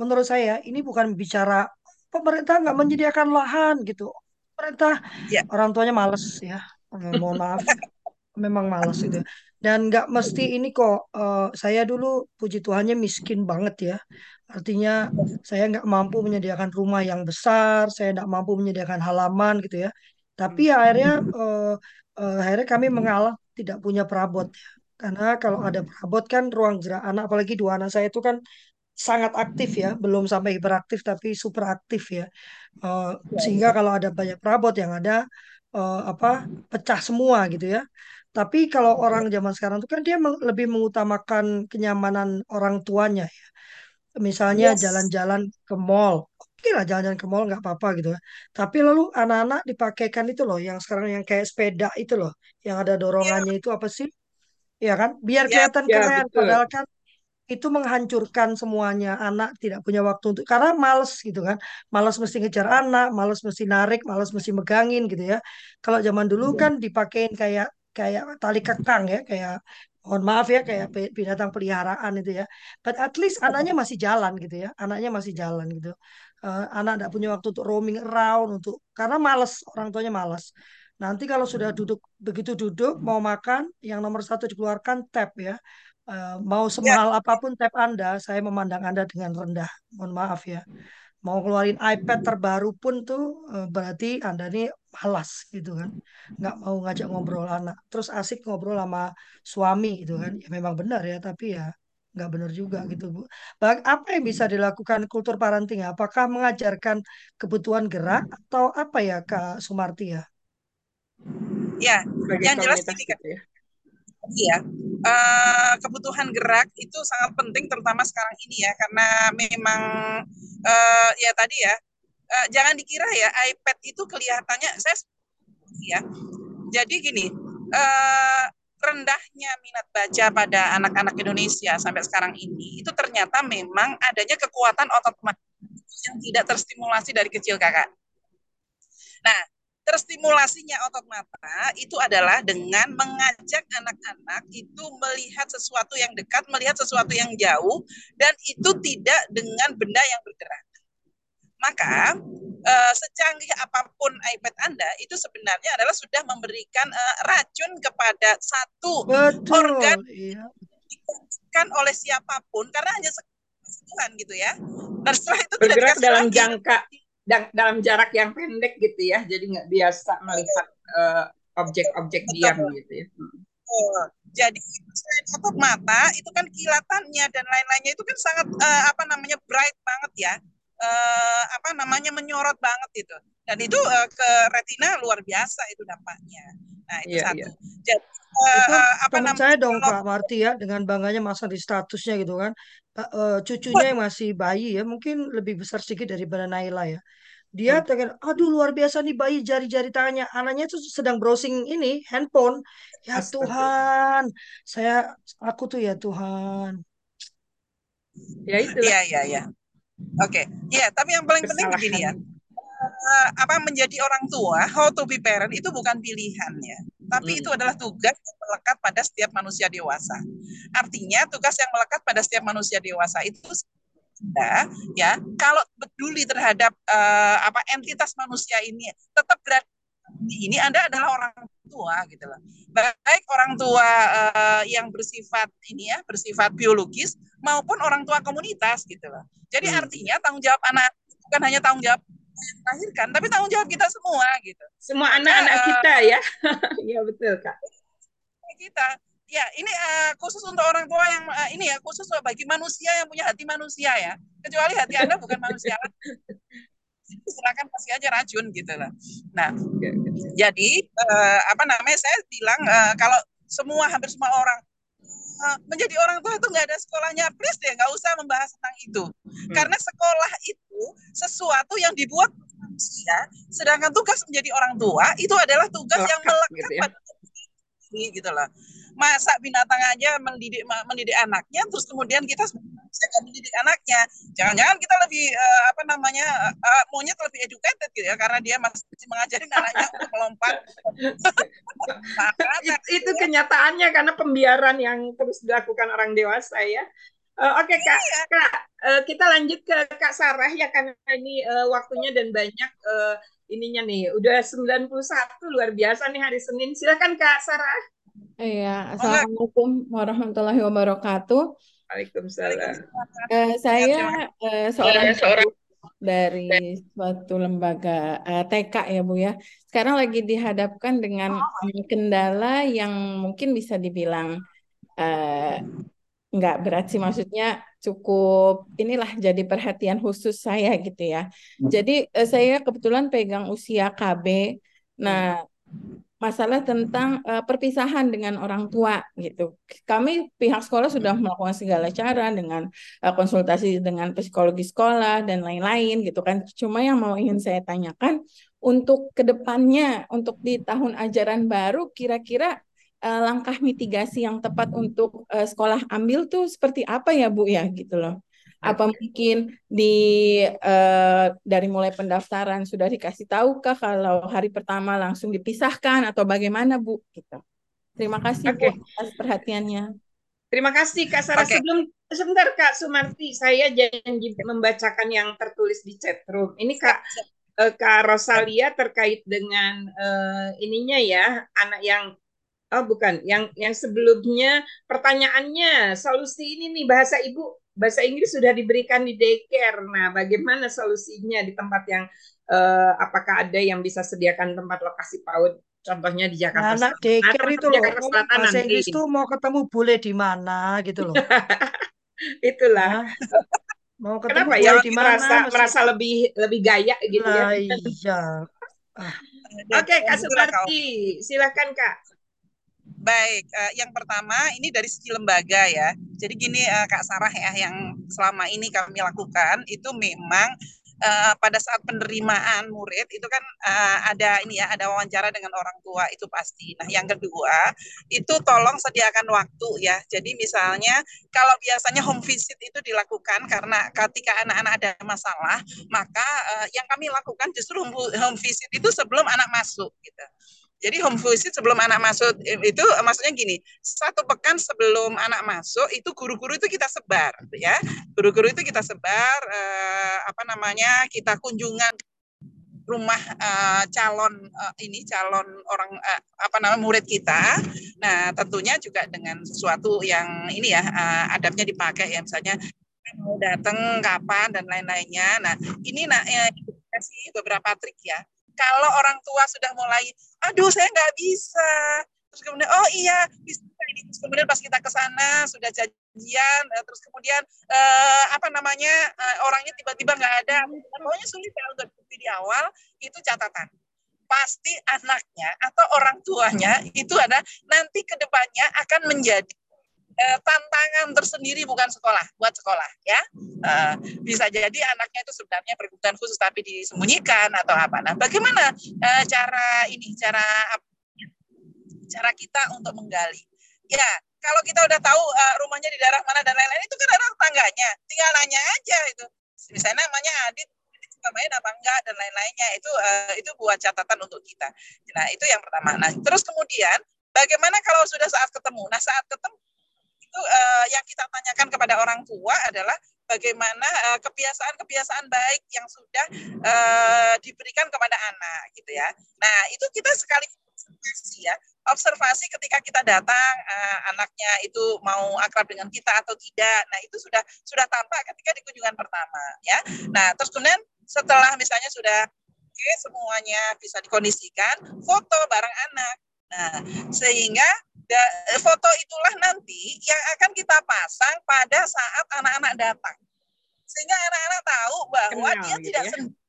[SPEAKER 3] menurut saya ini bukan bicara pemerintah nggak menyediakan lahan gitu. Pemerintah ya. orang tuanya males ya. Mohon maaf. memang malas gitu ya. Dan nggak mesti ini kok. eh, saya dulu puji Tuhannya miskin banget ya. Artinya saya nggak mampu menyediakan rumah yang besar, saya nggak mampu menyediakan halaman gitu ya. Tapi
[SPEAKER 1] Hmm.
[SPEAKER 3] akhirnya eh, eh, akhirnya kami mengalah tidak punya perabot ya. Karena kalau ada perabot kan ruang gerak anak, apalagi dua anak saya itu kan sangat aktif ya, belum sampai hiperaktif tapi super aktif ya. Eh, sehingga kalau ada banyak perabot yang ada eh, apa pecah semua gitu ya. Tapi kalau orang zaman sekarang itu kan dia lebih mengutamakan kenyamanan orang tuanya ya. Misalnya
[SPEAKER 2] Yes.
[SPEAKER 3] jalan-jalan ke mall. Oke lah jalan-jalan ke mall nggak apa-apa gitu ya. Tapi lalu anak-anak dipakaikan itu loh yang sekarang yang kayak sepeda itu loh. Yang ada
[SPEAKER 2] Ya,
[SPEAKER 3] dorongannya itu apa sih? Ya kan? Biar
[SPEAKER 2] ya,
[SPEAKER 3] kelihatan
[SPEAKER 1] Ya,
[SPEAKER 3] keren.
[SPEAKER 1] betul.
[SPEAKER 3] Padahal kan itu menghancurkan semuanya. Anak tidak punya waktu untuk karena males gitu kan. Males mesti ngejar anak, males mesti narik, males mesti megangin gitu ya. Kalau zaman dulu kan dipakein kayak kayak tali kekang ya, kayak mohon maaf ya kayak pe- binatang peliharaan itu ya. But at least anaknya masih jalan gitu ya. Anaknya masih jalan gitu. Eh, anak tidak punya waktu untuk roaming around untuk karena males orang tuanya malas. Nanti kalau sudah duduk begitu duduk mau makan, yang nomor satu dikeluarkan tab ya. Eh, mau
[SPEAKER 2] ya,
[SPEAKER 3] semahal apa pun tab Anda, saya memandang Anda dengan rendah. Mohon maaf ya. Mau keluarin iPad terbaru pun tuh eh, berarti Anda ini malas gitu kan. Nggak mau ngajak ngobrol anak. Terus asik ngobrol sama suami gitu kan. Ya memang benar ya, tapi ya nggak benar juga gitu Bu. Apa yang bisa dilakukan kultur parenting? Apakah mengajarkan kebutuhan gerak atau apa ya Kak Sumarti ya?
[SPEAKER 2] ya.
[SPEAKER 1] Sebagai
[SPEAKER 2] Yang jelas gini kan,
[SPEAKER 1] gitu ya.
[SPEAKER 2] ya. eh, kebutuhan gerak itu sangat penting terutama sekarang ini ya karena memang eh, ya tadi ya eh, jangan dikira ya iPad itu kelihatannya saya ya jadi gini eh, rendahnya minat baca pada anak-anak Indonesia sampai sekarang ini itu ternyata memang adanya kekuatan otot yang tidak terstimulasi dari kecil kakak. Nah, terstimulasinya otot mata itu adalah dengan mengajak anak-anak itu melihat sesuatu yang dekat, melihat sesuatu yang jauh, dan itu tidak dengan benda yang bergerak. Maka eh, secanggih apa pun iPad Anda itu sebenarnya adalah sudah memberikan eh, racun kepada satu organ
[SPEAKER 3] Betul, iya.
[SPEAKER 2] kan oleh siapa pun karena hanya Tuhan gitu ya. Dan setelah itu tidak
[SPEAKER 1] Bergerak
[SPEAKER 2] dikasih
[SPEAKER 1] dalam
[SPEAKER 2] lagi.
[SPEAKER 1] jangka da- dalam jarak yang pendek gitu ya. Jadi nggak biasa melihat eh, objek-objek diam gitu ya. Hmm.
[SPEAKER 2] Oh, jadi selain otot mata itu kan kilatannya dan lain-lainnya itu kan sangat eh, apa namanya bright banget ya. Eh, apa namanya menyorot banget itu. Dan itu eh, ke retina luar biasa itu dampaknya. Nah, itu
[SPEAKER 1] Iya,
[SPEAKER 2] satu.
[SPEAKER 1] iya.
[SPEAKER 2] Jadi eh,
[SPEAKER 3] Itu
[SPEAKER 2] eh, apa
[SPEAKER 3] teman
[SPEAKER 2] namanya
[SPEAKER 3] saya dong Kak Marti ya dengan bangganya masang di statusnya gitu kan. Eh, cucunya yang masih bayi ya mungkin lebih besar sedikit daripada Naila ya. Dia
[SPEAKER 1] Hmm.
[SPEAKER 3] pengen, aduh luar biasa nih bayi jari-jari tangannya. Anaknya tuh sedang browsing ini handphone. Ya
[SPEAKER 1] Astaga.
[SPEAKER 3] Tuhan, saya aku tuh ya Tuhan.
[SPEAKER 1] Ya itulah
[SPEAKER 2] Iya, iya, iya. Oke. Iya, tapi yang paling penting begini ya. Eh, apa menjadi orang tua, how to be parent itu bukan pilihan ya. Tapi itu
[SPEAKER 1] Hmm.
[SPEAKER 2] adalah tugas yang melekat pada setiap manusia dewasa. Artinya tugas yang melekat pada setiap manusia dewasa itu Anda, ya kalau peduli terhadap eh, apa entitas manusia ini tetap berada di ini Anda adalah orang tua gitu loh. Baik orang tua eh, yang bersifat ini ya, bersifat biologis maupun orang tua komunitas gitu loh. Jadi
[SPEAKER 1] Hmm.
[SPEAKER 2] artinya tanggung jawab anak bukan hanya tanggung jawab yang melahirkan, tapi tanggung jawab kita semua gitu.
[SPEAKER 1] Semua anak-anak
[SPEAKER 2] eh,
[SPEAKER 1] kita ya. Iya betul Kak.
[SPEAKER 2] kita ya ini eh, khusus untuk orang tua yang eh, ini ya khusus bagi manusia yang punya hati manusia ya. Kecuali hati Anda bukan manusia, silakan kasih aja racun gitu loh. Nah, jadi eh, apa namanya saya bilang eh, kalau semua hampir semua orang eh, menjadi orang tua itu nggak ada sekolahnya, please deh nggak usah membahas tentang itu.
[SPEAKER 1] Hmm.
[SPEAKER 2] Karena sekolah itu sesuatu yang dibuat manusia, sedangkan tugas menjadi orang tua itu adalah tugas yang
[SPEAKER 1] Melekat gitu ya.
[SPEAKER 2] pada diri gitu loh. Masa binatang aja mendidik mendidik anaknya, terus kemudian kita manusia nggak mendidik anaknya. Jangan-jangan kita lebih eh, apa namanya eh, eh, monyet lebih educated gitu ya, karena dia masih mengajarin anaknya untuk melompat. Maka
[SPEAKER 1] It- itu kenyataannya karena pembiaran yang terus dilakukan orang dewasa ya. Eh, Oke Kak, Kak, eh, kita lanjut ke Kak Sarah ya karena ini eh, waktunya dan banyak eh, ininya nih. Udah 91 luar biasa nih hari Senin. Silakan Kak Sarah.
[SPEAKER 4] Iya, Assalamualaikum warahmatullahi wabarakatuh.
[SPEAKER 1] Waalaikumsalam.
[SPEAKER 4] Eh, saya eh, seorang
[SPEAKER 1] Saya seorang
[SPEAKER 4] dari suatu lembaga eh, TK ya Bu ya. Sekarang lagi dihadapkan dengan kendala yang mungkin bisa dibilang eh, nggak berat sih, maksudnya cukup inilah jadi perhatian khusus saya gitu ya. Jadi eh, saya kebetulan pegang usia KB. Nah, masalah tentang uh, perpisahan dengan orang tua gitu. Kami pihak sekolah sudah melakukan segala cara dengan uh, konsultasi dengan psikologi sekolah dan lain-lain gitu kan. Cuma yang mau ingin saya tanyakan untuk ke depannya, untuk di tahun ajaran baru, kira-kira uh, langkah mitigasi yang tepat untuk uh, sekolah ambil tuh seperti apa ya Bu ya gitu loh apa mungkin di uh, dari mulai pendaftaran sudah dikasih tahu kah kalau hari pertama langsung dipisahkan atau bagaimana Bu gitu. Terima kasih okay. Bu atas perhatiannya.
[SPEAKER 1] Terima kasih Kak Sarah. Okay. Sebelum sebentar Kak Sumarti, saya janji membacakan yang tertulis di chat room. Ini Kak uh, Kak Rosalia terkait dengan uh, ininya ya, anak yang oh bukan, yang yang sebelumnya pertanyaannya solusi ini nih bahasa Ibu bahasa Inggris sudah diberikan di daycare. Nah, bagaimana solusinya di tempat yang uh, apakah ada yang bisa sediakan tempat lokasi PAUD? Contohnya di Jakarta
[SPEAKER 3] Selatan. Anak daycare nah, itu loh, Selatan bahasa nanti. Inggris tuh mau ketemu boleh di mana gitu loh.
[SPEAKER 1] Itulah. Nah, mau ketemu Kenapa ya? Di mana? Merasa, masih... merasa lebih lebih gaya gitu ya. nah, ya. Iya. Ah. Oke, okay, Kak Suparti, silakan Kak.
[SPEAKER 2] Baik, uh, yang pertama ini dari segi lembaga ya. Jadi gini uh, Kak Sarah ya, yang selama ini kami lakukan itu memang uh, pada saat penerimaan murid itu kan uh, ada ini ya, ada wawancara dengan orang tua itu pasti. Nah, yang kedua itu tolong sediakan waktu ya. Jadi misalnya kalau biasanya home visit itu dilakukan karena ketika anak-anak ada masalah, maka uh, yang kami lakukan justru home visit itu sebelum anak masuk gitu. Jadi home visit sebelum anak masuk itu maksudnya gini, satu pekan sebelum anak masuk itu guru-guru itu kita sebar, ya. Guru-guru itu kita sebar eh, apa namanya kita kunjungan rumah uh, calon uh, ini calon orang uh, apa namanya murid kita. Nah tentunya juga dengan sesuatu yang ini ya uh, adabnya dipakai ya misalnya mau datang kapan dan lain-lainnya. Nah ini nak ya, kasih beberapa trik ya kalau orang tua sudah mulai, aduh saya nggak bisa, terus kemudian oh iya bisa ini. Terus kemudian pas kita ke sana sudah janjian eh, terus kemudian eh, apa namanya eh, orangnya tiba-tiba nggak ada. Pokoknya sulit ya untuk di awal itu catatan. Pasti anaknya atau orang tuanya itu ada nanti ke depannya akan menjadi eh, tantangan tersendiri bukan sekolah buat sekolah ya. Eh, bisa jadi anaknya itu sebenarnya berkebutuhan khusus tapi disembunyikan atau apa. Nah bagaimana eh, cara ini cara cara kita untuk menggali? Ya kalau kita udah tahu rumahnya di daerah mana dan lain-lain itu kan ada tetangganya. Tinggal nanya aja itu. Misalnya namanya Adit main apa enggak dan lain-lainnya. Itu itu buat catatan untuk kita. Nah itu yang pertama. Nah terus kemudian bagaimana kalau sudah saat ketemu? Nah saat ketemu itu uh, yang kita tanyakan kepada orang tua adalah bagaimana uh, kebiasaan-kebiasaan baik yang sudah uh, diberikan kepada anak gitu ya. Nah, itu kita sekali observasi ya. Observasi ketika kita datang uh, anaknya itu mau akrab dengan kita atau tidak. Nah, itu sudah sudah tampak ketika di kunjungan pertama ya. Nah, terus kemudian setelah misalnya sudah oke semuanya bisa dikondisikan, foto bareng anak. Nah, sehingga Eh, foto itulah nanti yang akan kita pasang pada saat anak-anak datang. Sehingga anak-anak tahu bahwa Kenal, dia gitu tidak ya? sendiri.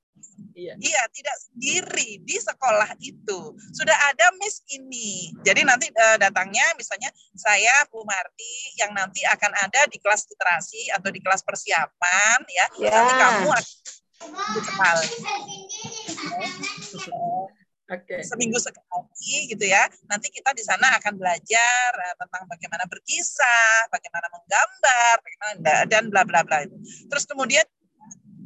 [SPEAKER 2] Iya. iya, tidak sendiri di sekolah itu. Sudah ada miss ini. Jadi nanti uh, datangnya misalnya saya Bu Marti yang nanti akan ada di kelas literasi atau di kelas persiapan ya. ya. Nanti kamu akan sekali okay. seminggu sekali gitu ya. Nanti kita di sana akan belajar uh, tentang bagaimana berkisah, bagaimana menggambar, bagaimana dan bla bla bla itu. Terus kemudian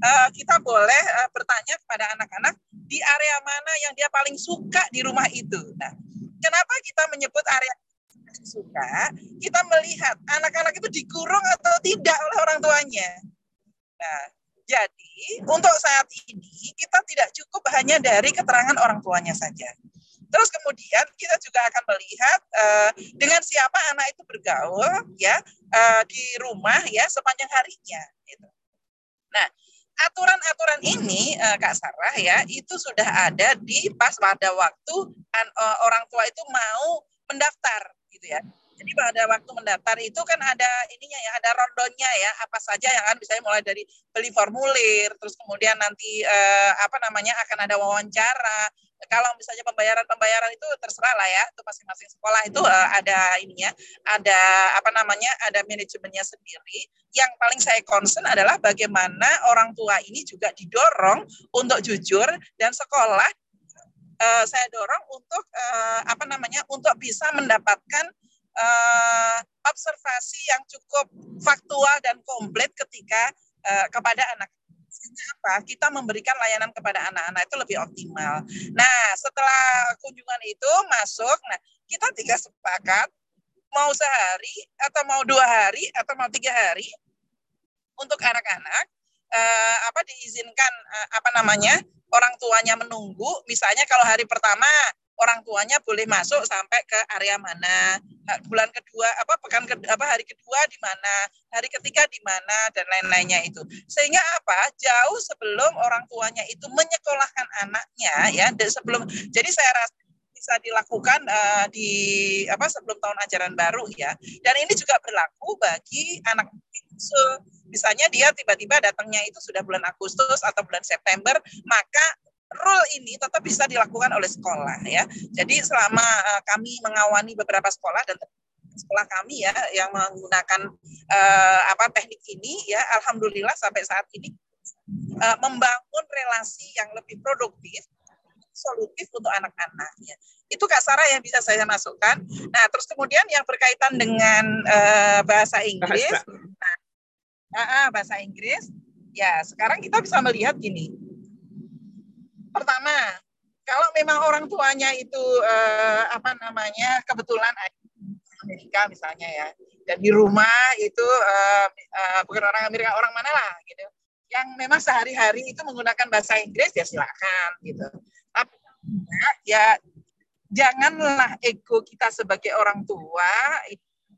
[SPEAKER 2] uh, kita boleh uh, bertanya kepada anak-anak di area mana yang dia paling suka di rumah itu. Nah, kenapa kita menyebut area suka? Kita melihat anak-anak itu dikurung atau tidak oleh orang tuanya. Nah, jadi, untuk saat ini kita tidak cukup hanya dari keterangan orang tuanya saja. Terus kemudian kita juga akan melihat uh, dengan siapa anak itu bergaul ya uh, di rumah ya sepanjang harinya. Gitu. Nah, aturan-aturan ini uh, Kak Sarah ya itu sudah ada di pas pada waktu uh, orang tua itu mau mendaftar gitu ya. Jadi pada waktu mendaftar itu kan ada ininya ya, ada rondonya ya, apa saja yang kan misalnya mulai dari beli formulir, terus kemudian nanti eh, apa namanya akan ada wawancara. Kalau misalnya pembayaran-pembayaran itu terserah lah ya, itu masing-masing sekolah itu eh, ada ininya, ada apa namanya, ada manajemennya sendiri. Yang paling saya concern adalah bagaimana orang tua ini juga didorong untuk jujur dan sekolah uh, saya dorong untuk uh, apa namanya untuk bisa mendapatkan uh, observasi yang cukup faktual dan komplit ketika uh, kepada anak. Apa kita memberikan layanan kepada anak-anak itu lebih optimal. Nah setelah kunjungan itu masuk, nah kita tiga sepakat mau sehari atau mau dua hari atau mau tiga hari untuk anak-anak uh, apa diizinkan uh, apa namanya orang tuanya menunggu, misalnya kalau hari pertama orang tuanya boleh masuk sampai ke area mana, bulan kedua apa pekan ke, apa hari kedua di mana, hari ketiga di mana dan lain-lainnya itu. Sehingga apa? Jauh sebelum orang tuanya itu menyekolahkan anaknya ya, sebelum jadi saya rasa bisa dilakukan uh, di apa sebelum tahun ajaran baru ya. Dan ini juga berlaku bagi anak so, misalnya dia tiba-tiba datangnya itu sudah bulan Agustus atau bulan September, maka rule ini tetap bisa dilakukan oleh sekolah ya. Jadi selama uh, kami mengawani beberapa sekolah dan sekolah kami ya yang menggunakan uh, apa teknik ini ya alhamdulillah sampai saat ini uh, membangun relasi yang lebih produktif solutif untuk anak-anaknya. Itu Kak Sarah yang bisa saya masukkan. Nah, terus kemudian yang berkaitan dengan uh, bahasa Inggris. Bahasa. Nah, uh, bahasa Inggris. Ya, sekarang kita bisa melihat gini. Pertama, kalau memang orang tuanya itu uh, apa namanya kebetulan Amerika misalnya ya, dan di rumah itu uh, uh, bukan orang Amerika orang mana lah gitu, yang memang sehari-hari itu menggunakan bahasa Inggris ya silakan gitu. Tapi ya janganlah ego kita sebagai orang tua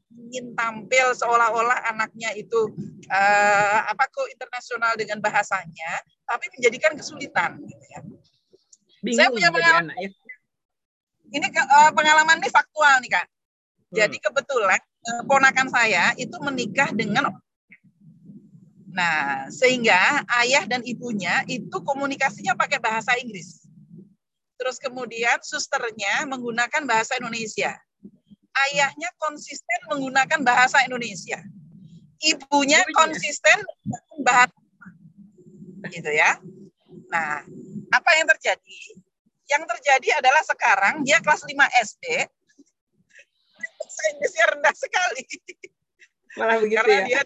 [SPEAKER 2] ingin tampil seolah-olah anaknya itu uh, apa kok internasional dengan bahasanya, tapi menjadikan kesulitan. Gitu ya. Bingung Saya punya pengalaman. Anak, ya? Ini uh, pengalaman ini faktual nih kak. Hmm. Jadi kebetulan uh, ponakan saya itu menikah dengan Nah, sehingga ayah dan ibunya itu komunikasinya pakai bahasa Inggris. Terus kemudian susternya menggunakan bahasa Indonesia ayahnya konsisten menggunakan bahasa Indonesia. Ibunya konsisten bahasa gitu ya. Nah, apa yang terjadi? Yang terjadi adalah sekarang dia kelas 5 SD, Inggrisnya rendah sekali.
[SPEAKER 1] Malah begitu
[SPEAKER 2] Karena
[SPEAKER 1] ya?
[SPEAKER 2] dia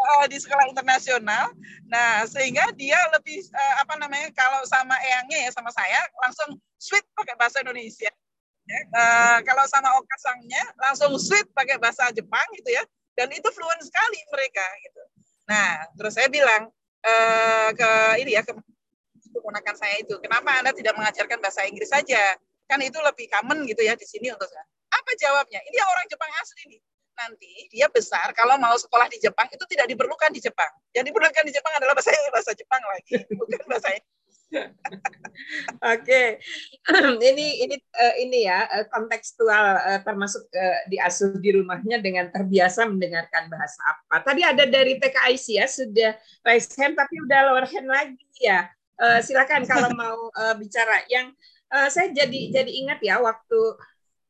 [SPEAKER 2] uh, di sekolah internasional. Nah, sehingga dia lebih uh, apa namanya kalau sama eyangnya ya sama saya langsung sweet pakai bahasa Indonesia. Uh, kalau sama okasangnya langsung sweet pakai bahasa Jepang gitu ya. Dan itu fluent sekali mereka gitu. Nah, terus saya bilang uh, ke ini ya ke keponakan saya itu, kenapa Anda tidak mengajarkan bahasa Inggris saja? Kan itu lebih common gitu ya di sini untuk saya. Apa jawabnya? Ini orang Jepang asli nih. Nanti dia besar kalau mau sekolah di Jepang itu tidak diperlukan di Jepang. Yang diperlukan di Jepang adalah bahasa bahasa Jepang lagi, bukan bahasa
[SPEAKER 1] Oke, ini ini uh, ini ya uh, kontekstual uh, termasuk uh, diasuh di rumahnya dengan terbiasa mendengarkan bahasa apa. Tadi ada dari TKIC ya sudah raise hand tapi udah lower hand lagi ya. Uh, silakan kalau mau uh, bicara. Yang uh, saya jadi jadi ingat ya waktu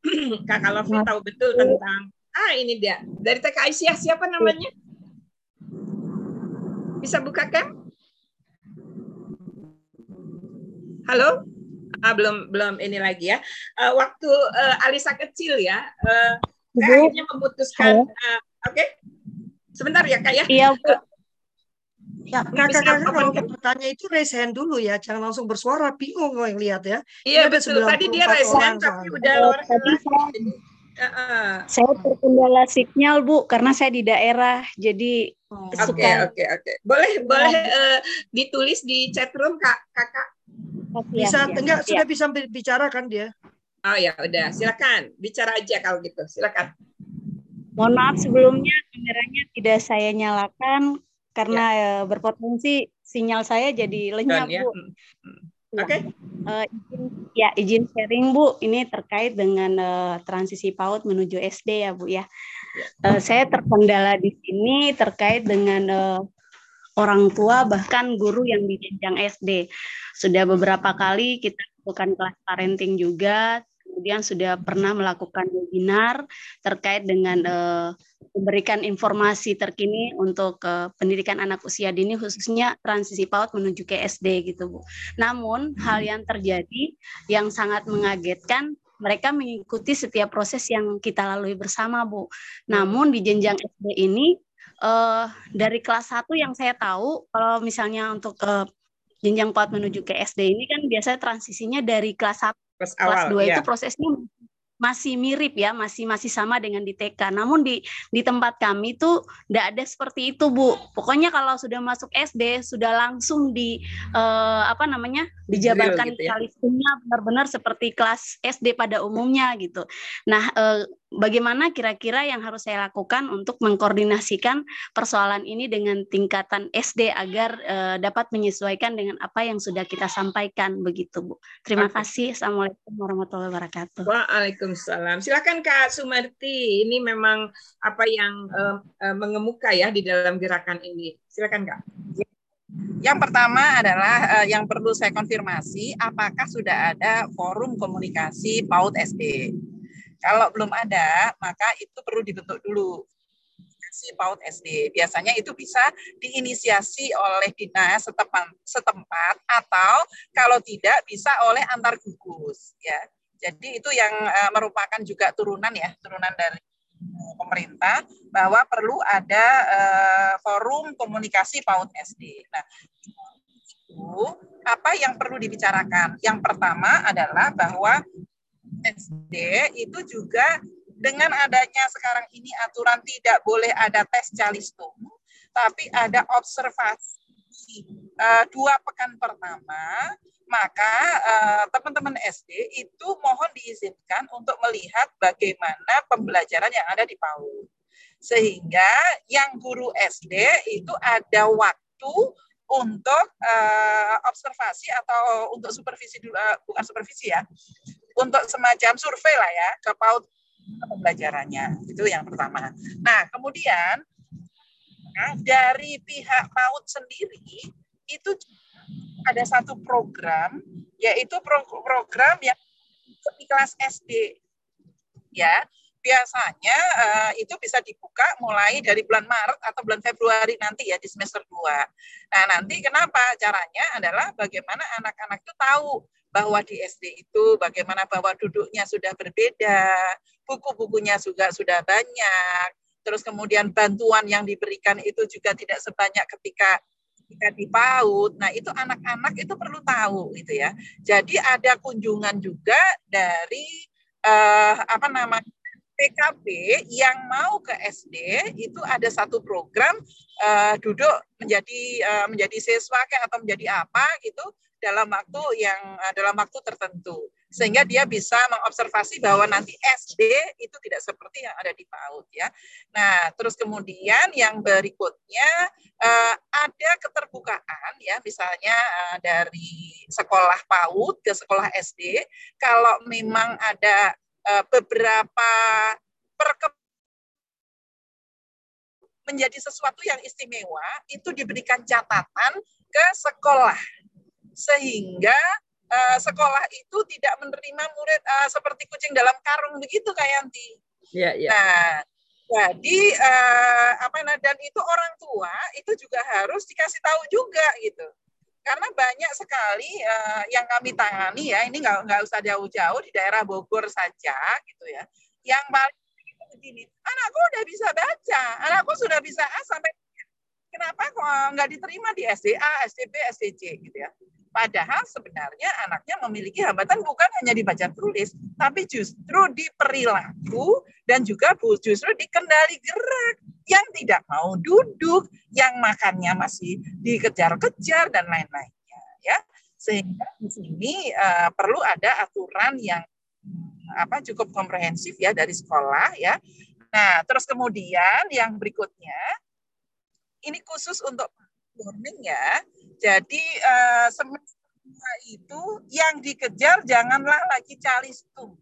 [SPEAKER 1] Kak Lofi tahu betul tentang ah ini dia dari TKIC ya siapa namanya? Bisa buka kan? Halo? Ah, belum belum ini lagi ya. Uh, waktu uh, Alisa kecil ya, uh, saya akhirnya memutuskan. Uh, Oke, okay? sebentar ya kak ya.
[SPEAKER 3] Iya bu. Ya, kakak-kakak kalau bertanya itu raise hand dulu ya, jangan langsung bersuara, bingung yang lihat ya.
[SPEAKER 1] Iya betul, tadi dia raise hand tapi udah luar
[SPEAKER 5] tadi saya, uh, saya terkendala signal bu, karena saya di daerah, jadi
[SPEAKER 1] Oke oke oke, boleh boleh uh, ditulis di chat room kak kakak.
[SPEAKER 3] Bisa ya, enggak ya. sudah bisa bicara kan dia?
[SPEAKER 1] Oh ya udah, silakan bicara aja kalau gitu. Silakan.
[SPEAKER 5] Mohon maaf sebelumnya kameranya tidak saya nyalakan karena ya. berpotensi sinyal saya jadi lenyap, ya. Bu. Hmm.
[SPEAKER 1] hmm. Oke. Okay.
[SPEAKER 5] Uh, eh, izin, ya izin sharing Bu, ini terkait dengan uh, transisi PAUD menuju SD ya Bu ya. Uh, saya terkendala di sini terkait dengan uh, orang tua bahkan guru yang di jenjang SD. Sudah beberapa kali kita lakukan kelas parenting juga, kemudian sudah pernah melakukan webinar terkait dengan uh, memberikan informasi terkini untuk uh, pendidikan anak usia dini khususnya transisi PAUD menuju ke SD gitu Bu. Namun hal yang terjadi yang sangat mengagetkan mereka mengikuti setiap proses yang kita lalui bersama Bu. Namun di jenjang SD ini uh, dari kelas 1 yang saya tahu kalau misalnya untuk uh, jenjang PAUD menuju ke SD ini kan biasanya transisinya dari kelas 1 kelas, kelas 2 ya. itu prosesnya masih mirip ya, masih masih sama dengan di TK. Namun di di tempat kami tuh tidak ada seperti itu, Bu. Pokoknya kalau sudah masuk SD sudah langsung di uh, apa namanya? dijabarkan gitu ya? benar-benar seperti kelas SD pada umumnya gitu. Nah, uh, bagaimana kira-kira yang harus saya lakukan untuk mengkoordinasikan persoalan ini dengan tingkatan SD agar uh, dapat menyesuaikan dengan apa yang sudah kita sampaikan begitu Bu. Terima Oke. kasih. Assalamualaikum warahmatullahi wabarakatuh.
[SPEAKER 1] Waalaikumsalam. Silakan Kak Sumarti. Ini memang apa yang uh, uh, mengemuka ya di dalam gerakan ini. Silakan Kak.
[SPEAKER 2] Yang pertama adalah uh, yang perlu saya konfirmasi apakah sudah ada forum komunikasi PAUD SD. Kalau belum ada, maka itu perlu dibentuk dulu si PAUD SD. Biasanya itu bisa diinisiasi oleh dinas setempat, setempat atau kalau tidak bisa oleh antar gugus ya. Jadi itu yang uh, merupakan juga turunan ya, turunan dari pemerintah bahwa perlu ada uh, forum komunikasi PAUD SD. Nah, itu apa yang perlu dibicarakan? Yang pertama adalah bahwa SD itu juga dengan adanya sekarang ini aturan tidak boleh ada tes calistung, tapi ada observasi uh, dua pekan pertama, maka uh, teman-teman SD itu mohon diizinkan untuk melihat bagaimana pembelajaran yang ada di PAUD. Sehingga yang guru SD itu ada waktu untuk uh, observasi atau untuk supervisi uh, bukan supervisi ya untuk semacam survei lah ya ke PAUD pembelajarannya. Itu yang pertama. Nah, kemudian nah, dari pihak PAUD sendiri itu ada satu program yaitu program yang di kelas SD. Ya, biasanya uh, itu bisa dibuka mulai dari bulan Maret atau bulan Februari nanti ya di semester 2. Nah, nanti kenapa caranya adalah bagaimana anak-anak itu tahu bahwa di SD itu bagaimana bahwa duduknya sudah berbeda, buku-bukunya juga sudah banyak, terus kemudian bantuan yang diberikan itu juga tidak sebanyak ketika ketika di PAUD. Nah, itu anak-anak itu perlu tahu gitu ya. Jadi ada kunjungan juga dari uh, apa namanya PKB yang mau ke SD itu ada satu program uh, duduk menjadi uh, menjadi siswa kayak atau menjadi apa gitu dalam waktu yang uh, dalam waktu tertentu sehingga dia bisa mengobservasi bahwa nanti SD itu tidak seperti yang ada di PAUD ya. Nah, terus kemudian yang berikutnya uh, ada keterbukaan ya misalnya uh, dari sekolah PAUD ke sekolah SD kalau memang ada uh, beberapa perke menjadi sesuatu yang istimewa itu diberikan catatan ke sekolah sehingga uh, sekolah itu tidak menerima murid uh, seperti kucing dalam karung begitu Kak Yanti.
[SPEAKER 1] Iya, iya.
[SPEAKER 2] Nah, jadi uh, apa nah dan itu orang tua itu juga harus dikasih tahu juga gitu. Karena banyak sekali uh, yang kami tangani ya, ini nggak nggak usah jauh-jauh di daerah Bogor saja gitu ya. Yang paling begini, anakku udah bisa baca, anakku sudah bisa A sampai kenapa kok nggak diterima di SDA, SDB, SDC gitu ya. Padahal sebenarnya anaknya memiliki hambatan bukan hanya di baca tulis, tapi justru di perilaku dan juga justru di kendali gerak yang tidak mau duduk, yang makannya masih dikejar-kejar dan lain-lainnya ya. Sehingga di sini uh, perlu ada aturan yang apa cukup komprehensif ya dari sekolah ya. Nah, terus kemudian yang berikutnya ini khusus untuk learning ya. Jadi uh, semester itu yang dikejar janganlah lagi calistung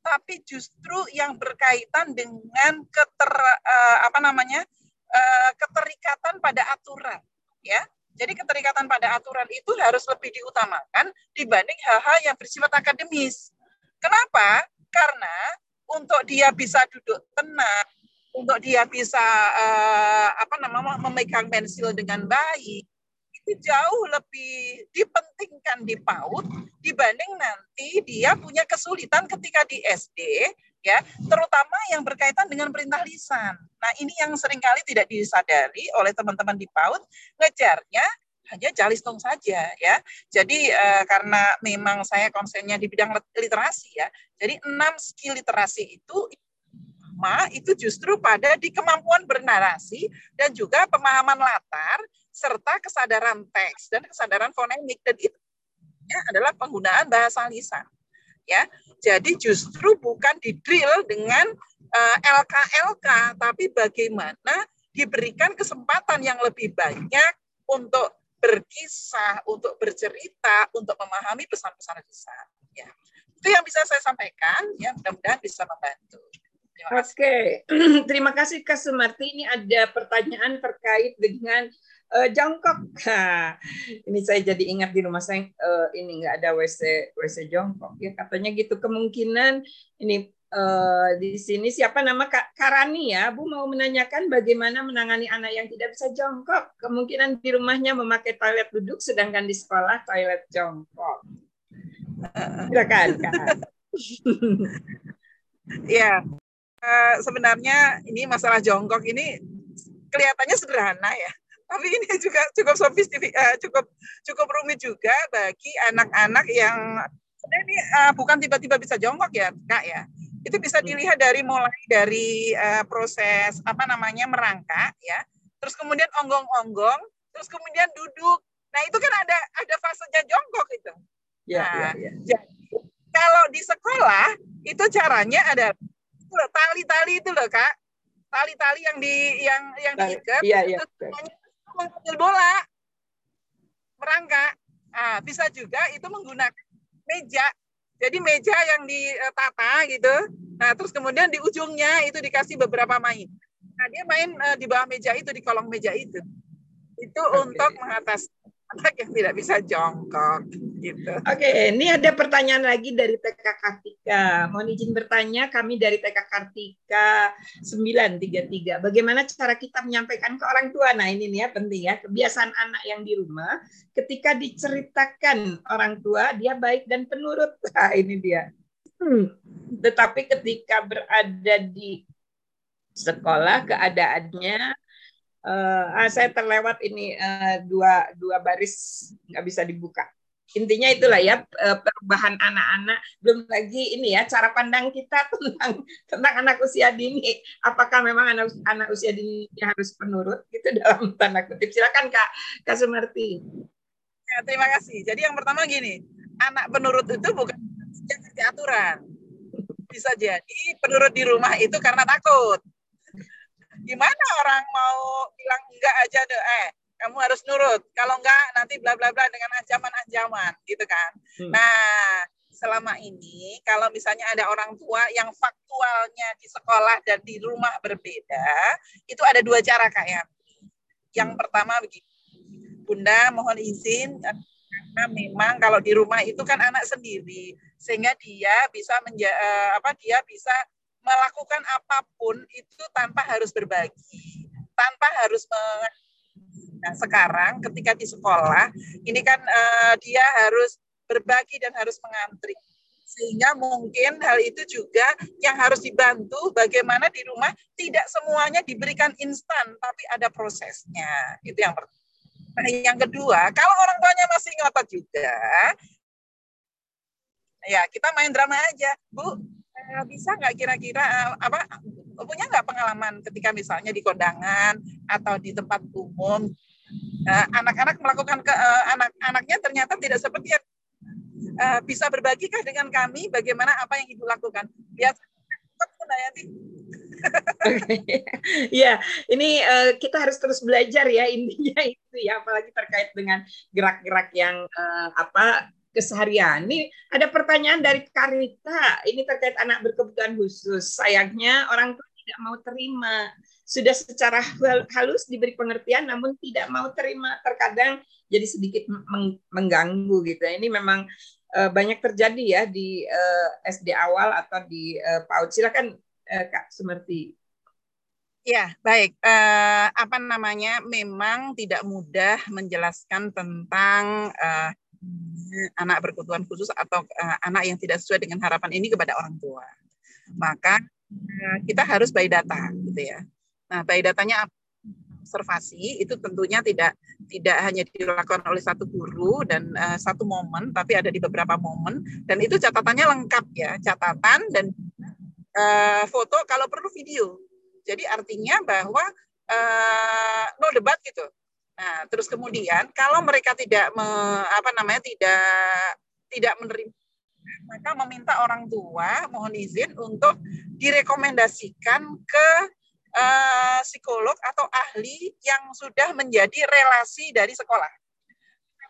[SPEAKER 2] tapi justru yang berkaitan dengan keter uh, apa namanya uh, keterikatan pada aturan ya. Jadi keterikatan pada aturan itu harus lebih diutamakan dibanding hal-hal yang bersifat akademis. Kenapa? Karena untuk dia bisa duduk tenang untuk dia bisa uh, apa namanya memegang pensil dengan baik itu jauh lebih dipentingkan di PAUD dibanding nanti dia punya kesulitan ketika di SD ya terutama yang berkaitan dengan perintah lisan. Nah ini yang sering kali tidak disadari oleh teman-teman di PAUD ngejarnya hanya jalistung saja ya. Jadi eh, karena memang saya konsennya di bidang literasi ya. Jadi enam skill literasi itu itu justru pada di kemampuan bernarasi dan juga pemahaman latar serta kesadaran teks dan kesadaran fonemik dan itu adalah penggunaan bahasa lisan. Ya, jadi justru bukan di drill dengan uh, eh, LK-LK, tapi bagaimana diberikan kesempatan yang lebih banyak untuk berkisah, untuk bercerita, untuk memahami pesan-pesan lisan. Ya, itu yang bisa saya sampaikan. Ya, mudah-mudahan bisa membantu.
[SPEAKER 1] Oke, okay. terima kasih Kak Sumarti. Ini ada pertanyaan terkait dengan uh, jongkok. Ini saya jadi ingat di rumah saya uh, ini nggak ada WC WC jongkok ya katanya gitu kemungkinan ini uh, di sini siapa nama Kak Karani ya Bu mau menanyakan bagaimana menangani anak yang tidak bisa jongkok kemungkinan di rumahnya memakai toilet duduk sedangkan di sekolah toilet jongkok. Silakan Kak.
[SPEAKER 2] ya uh, sebenarnya ini masalah jongkok ini kelihatannya sederhana ya. Tapi ini juga cukup sofistik uh, cukup cukup rumit juga bagi anak-anak yang ini uh, bukan tiba-tiba bisa jongkok ya kak ya. Itu bisa dilihat dari mulai dari uh, proses apa namanya merangkak ya. Terus kemudian onggong-onggong terus kemudian duduk. Nah itu kan ada ada fasenya jongkok itu. Ya, nah ya, ya. jadi kalau di sekolah itu caranya ada tali-tali itu loh kak. Tali-tali yang di yang yang diikat
[SPEAKER 1] iya, iya.
[SPEAKER 2] itu mengambil bola. Merangkak nah, bisa juga itu menggunakan meja. Jadi meja yang ditata gitu. Nah terus kemudian di ujungnya itu dikasih beberapa main. Nah dia main uh, di bawah meja itu di kolong meja itu. Itu okay. untuk mengatasi anak yang tidak bisa jongkok gitu.
[SPEAKER 1] Oke, ini ada pertanyaan lagi dari TK Kartika. Mohon izin bertanya, kami dari TK Kartika 933. Bagaimana cara kita menyampaikan ke orang tua? Nah, ini nih ya penting ya, kebiasaan anak yang di rumah ketika diceritakan orang tua dia baik dan penurut. Nah, ini dia. Hmm. Tetapi ketika berada di sekolah keadaannya uh, saya terlewat ini uh, dua dua baris nggak bisa dibuka. Intinya itulah ya eh, perubahan anak-anak. Belum lagi ini ya cara pandang kita tentang tentang anak usia dini. Apakah memang anak anak usia dini harus penurut? Itu dalam tanda kutip. Silakan Kak Kak Sumarti.
[SPEAKER 2] Ya, terima kasih. Jadi yang pertama gini, anak penurut itu bukan ngerti aturan. Bisa jadi penurut di rumah itu karena takut gimana orang mau bilang enggak aja deh eh kamu harus nurut kalau enggak nanti bla bla bla dengan ancaman-ancaman gitu kan hmm. nah selama ini kalau misalnya ada orang tua yang faktualnya di sekolah dan di rumah berbeda itu ada dua cara kak ya yang hmm. pertama begini bunda mohon izin karena memang kalau di rumah itu kan anak sendiri sehingga dia bisa menja eh, apa dia bisa melakukan apa pun itu tanpa harus berbagi, tanpa harus Nah, sekarang ketika di sekolah, ini kan uh, dia harus berbagi dan harus mengantri. Sehingga mungkin hal itu juga yang harus dibantu bagaimana di rumah tidak semuanya diberikan instan, tapi ada prosesnya. Itu yang pertama. Nah, yang kedua, kalau orang tuanya masih ngotot juga, ya kita main drama aja. Bu, bisa nggak kira-kira uh, apa punya nggak pengalaman ketika misalnya di kondangan atau di tempat umum anak anak-anak melakukan ke anak-anaknya ternyata tidak seperti yang bisa berbagikah dengan kami bagaimana apa yang ibu lakukan? Biar
[SPEAKER 1] ya, ini uh, kita harus terus belajar ya intinya itu ya, apalagi terkait dengan gerak-gerak yang uh, apa keseharian. Ini ada pertanyaan dari Karita, ini terkait anak berkebutuhan khusus. Sayangnya orang tua tidak mau terima. Sudah secara halus diberi pengertian, namun tidak mau terima. Terkadang jadi sedikit mengganggu gitu. Ini memang uh, banyak terjadi ya di uh, eh, SD awal atau di uh, PAUD. Silakan uh, Kak Sumerti.
[SPEAKER 2] Ya, baik. Uh, apa namanya? Memang tidak mudah menjelaskan tentang uh, anak berkebutuhan khusus atau uh, anak yang tidak sesuai dengan harapan ini kepada orang tua. Maka uh, kita harus by data, gitu ya. Nah, by datanya observasi itu tentunya tidak tidak hanya dilakukan oleh satu guru dan uh, satu momen, tapi ada di beberapa momen dan itu catatannya lengkap ya, catatan dan uh, foto kalau perlu video. Jadi artinya bahwa uh, no debat gitu. Nah, terus kemudian kalau mereka tidak me, apa namanya tidak tidak menerima maka meminta orang tua mohon izin untuk direkomendasikan ke uh, psikolog atau ahli yang sudah menjadi relasi dari sekolah.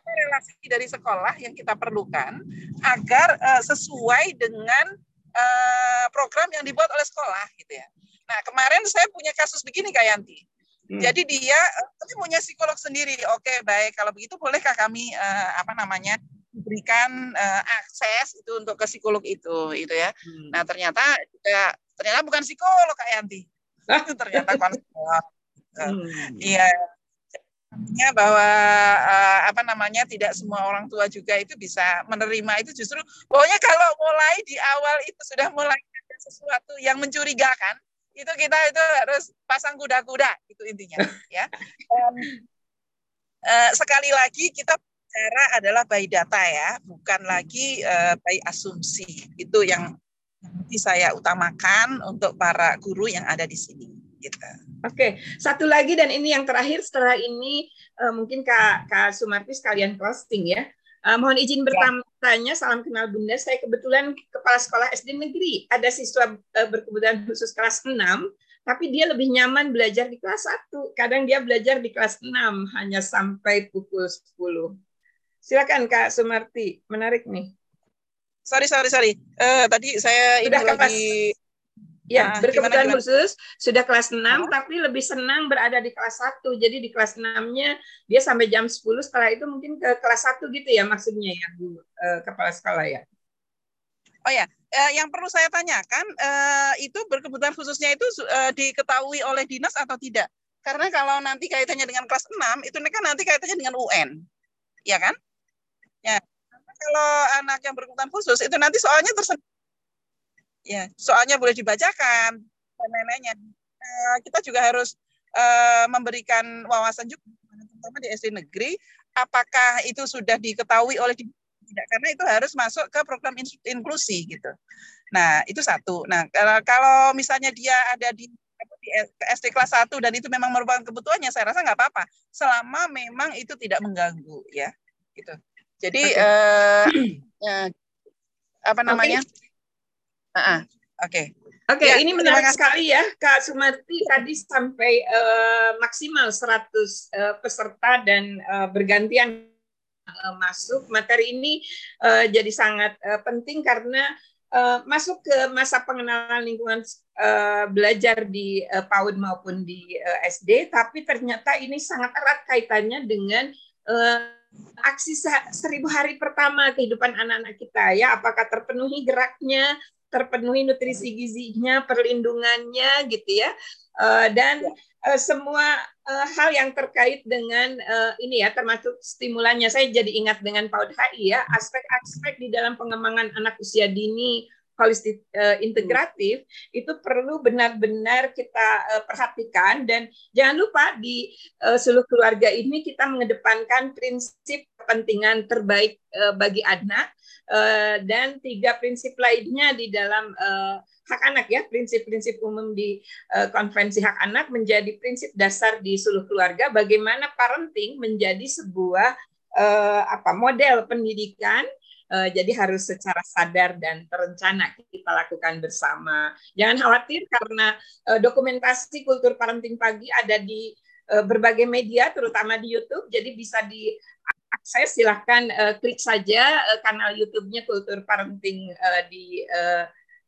[SPEAKER 2] Relasi dari sekolah yang kita perlukan agar uh, sesuai dengan uh, program yang dibuat oleh sekolah, gitu ya. Nah kemarin saya punya kasus begini Kak Yanti. Hmm. Jadi dia tapi punya psikolog sendiri. Oke, baik. Kalau begitu bolehkah kami uh, apa namanya berikan uh, akses itu untuk ke psikolog itu, itu ya. Hmm. Nah ternyata juga ternyata bukan psikolog Kak Yanti itu ternyata konselor. Hmm. Iya. Artinya bahwa uh, apa namanya tidak semua orang tua juga itu bisa menerima itu justru pokoknya kalau mulai di awal itu sudah mulai ada sesuatu yang mencurigakan itu kita itu harus pasang kuda-kuda itu intinya ya. Um, uh, sekali lagi kita bicara adalah by data ya, bukan lagi uh, by asumsi. Itu yang nanti saya utamakan untuk para guru yang ada di sini. Gitu.
[SPEAKER 1] Oke, satu lagi dan ini yang terakhir setelah ini uh, mungkin Kak, Kak Sumarti sekalian closing ya. Uh, mohon izin ya. bertanya, salam kenal Bunda. Saya kebetulan kepala sekolah SD negeri. Ada siswa uh, berkebutuhan khusus kelas 6, tapi dia lebih nyaman belajar di kelas 1. Kadang dia belajar di kelas 6 hanya sampai pukul 10. Silakan Kak Sumarti, menarik nih.
[SPEAKER 2] Sorry, sorry, sorry. Uh, tadi saya
[SPEAKER 1] Sudah ini lagi Ya, nah, berkebutuhan khusus sudah kelas 6 oh. tapi lebih senang berada di kelas 1. Jadi di kelas 6-nya dia sampai jam 10 setelah itu mungkin ke kelas 1 gitu ya maksudnya ya Bu uh, kepala sekolah ya.
[SPEAKER 2] Oh ya, uh, yang perlu saya tanyakan uh, itu berkebutuhan khususnya itu uh, diketahui oleh dinas atau tidak? Karena kalau nanti kaitannya dengan kelas 6 itu kan nanti kaitannya dengan UN. Ya kan? Ya. Kalau anak yang berkebutuhan khusus itu nanti soalnya tersendiri ya soalnya boleh dibacakan dan lain-lainnya uh, kita juga harus uh, memberikan wawasan juga terutama di SD negeri apakah itu sudah diketahui oleh tidak karena itu harus masuk ke program inklusi gitu. Nah itu satu. Nah kalau misalnya dia ada di di SD kelas 1 dan itu memang merupakan kebutuhannya saya rasa nggak apa-apa. Selama memang itu tidak mengganggu ya gitu. Jadi okay. uh, uh, apa namanya? okay
[SPEAKER 1] Uh-uh. Oke. Okay. Oke, okay, ya, ini menarik sekali ya, Kak Sumarti tadi sampai uh, maksimal 100 uh, eh, peserta dan uh, bergantian uh, masuk. Materi ini uh, jadi sangat uh, penting karena uh, masuk ke masa pengenalan lingkungan uh, belajar di uh, PAUD maupun di uh, SD, tapi ternyata ini sangat erat kaitannya dengan uh, aksi seribu hari pertama kehidupan anak-anak kita ya apakah terpenuhi geraknya terpenuhi nutrisi gizinya, perlindungannya gitu ya. Uh, dan uh, semua uh, hal yang terkait dengan uh, ini ya termasuk stimulannya. Saya jadi ingat dengan PAUD HI ya, aspek-aspek di dalam pengembangan anak usia dini holistik uh, integratif itu perlu benar-benar kita uh, perhatikan. Dan jangan lupa di uh, seluruh keluarga ini kita mengedepankan prinsip kepentingan terbaik uh, bagi anak uh, dan tiga prinsip lainnya di dalam uh, hak anak ya. Prinsip-prinsip umum di uh, konvensi hak anak menjadi prinsip dasar di seluruh keluarga. Bagaimana parenting menjadi sebuah uh, apa model pendidikan Uh, jadi harus secara sadar dan terencana kita lakukan bersama. Jangan khawatir karena uh, dokumentasi kultur parenting pagi ada di uh, berbagai media, terutama di YouTube. Jadi bisa diakses. Silahkan uh, klik saja uh, kanal YouTube-nya Kultur Parenting uh, di uh,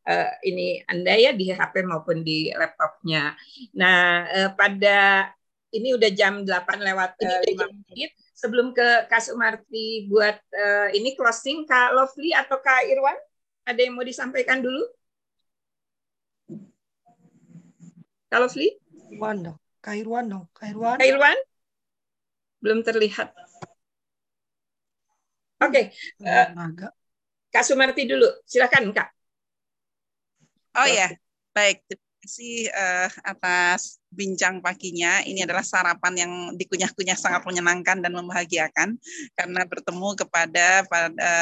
[SPEAKER 1] uh, ini Anda ya di HP maupun di laptopnya. Nah, uh, pada ini udah jam 8 lewat uh, 5 menit sebelum ke Kak Sumarti buat uh, ini closing, Kak Lovely atau Kak Irwan, ada yang mau disampaikan dulu? Kak Lovely?
[SPEAKER 3] Irwan dong, Kak Irwan dong, Kak Irwan.
[SPEAKER 1] Kak Irwan? Belum terlihat. Oke, okay. uh, Kak Sumarti dulu, silakan Kak.
[SPEAKER 2] Oh ya, baik kasih uh, atas bincang paginya. Ini adalah sarapan yang dikunyah-kunyah sangat menyenangkan dan membahagiakan karena bertemu kepada pada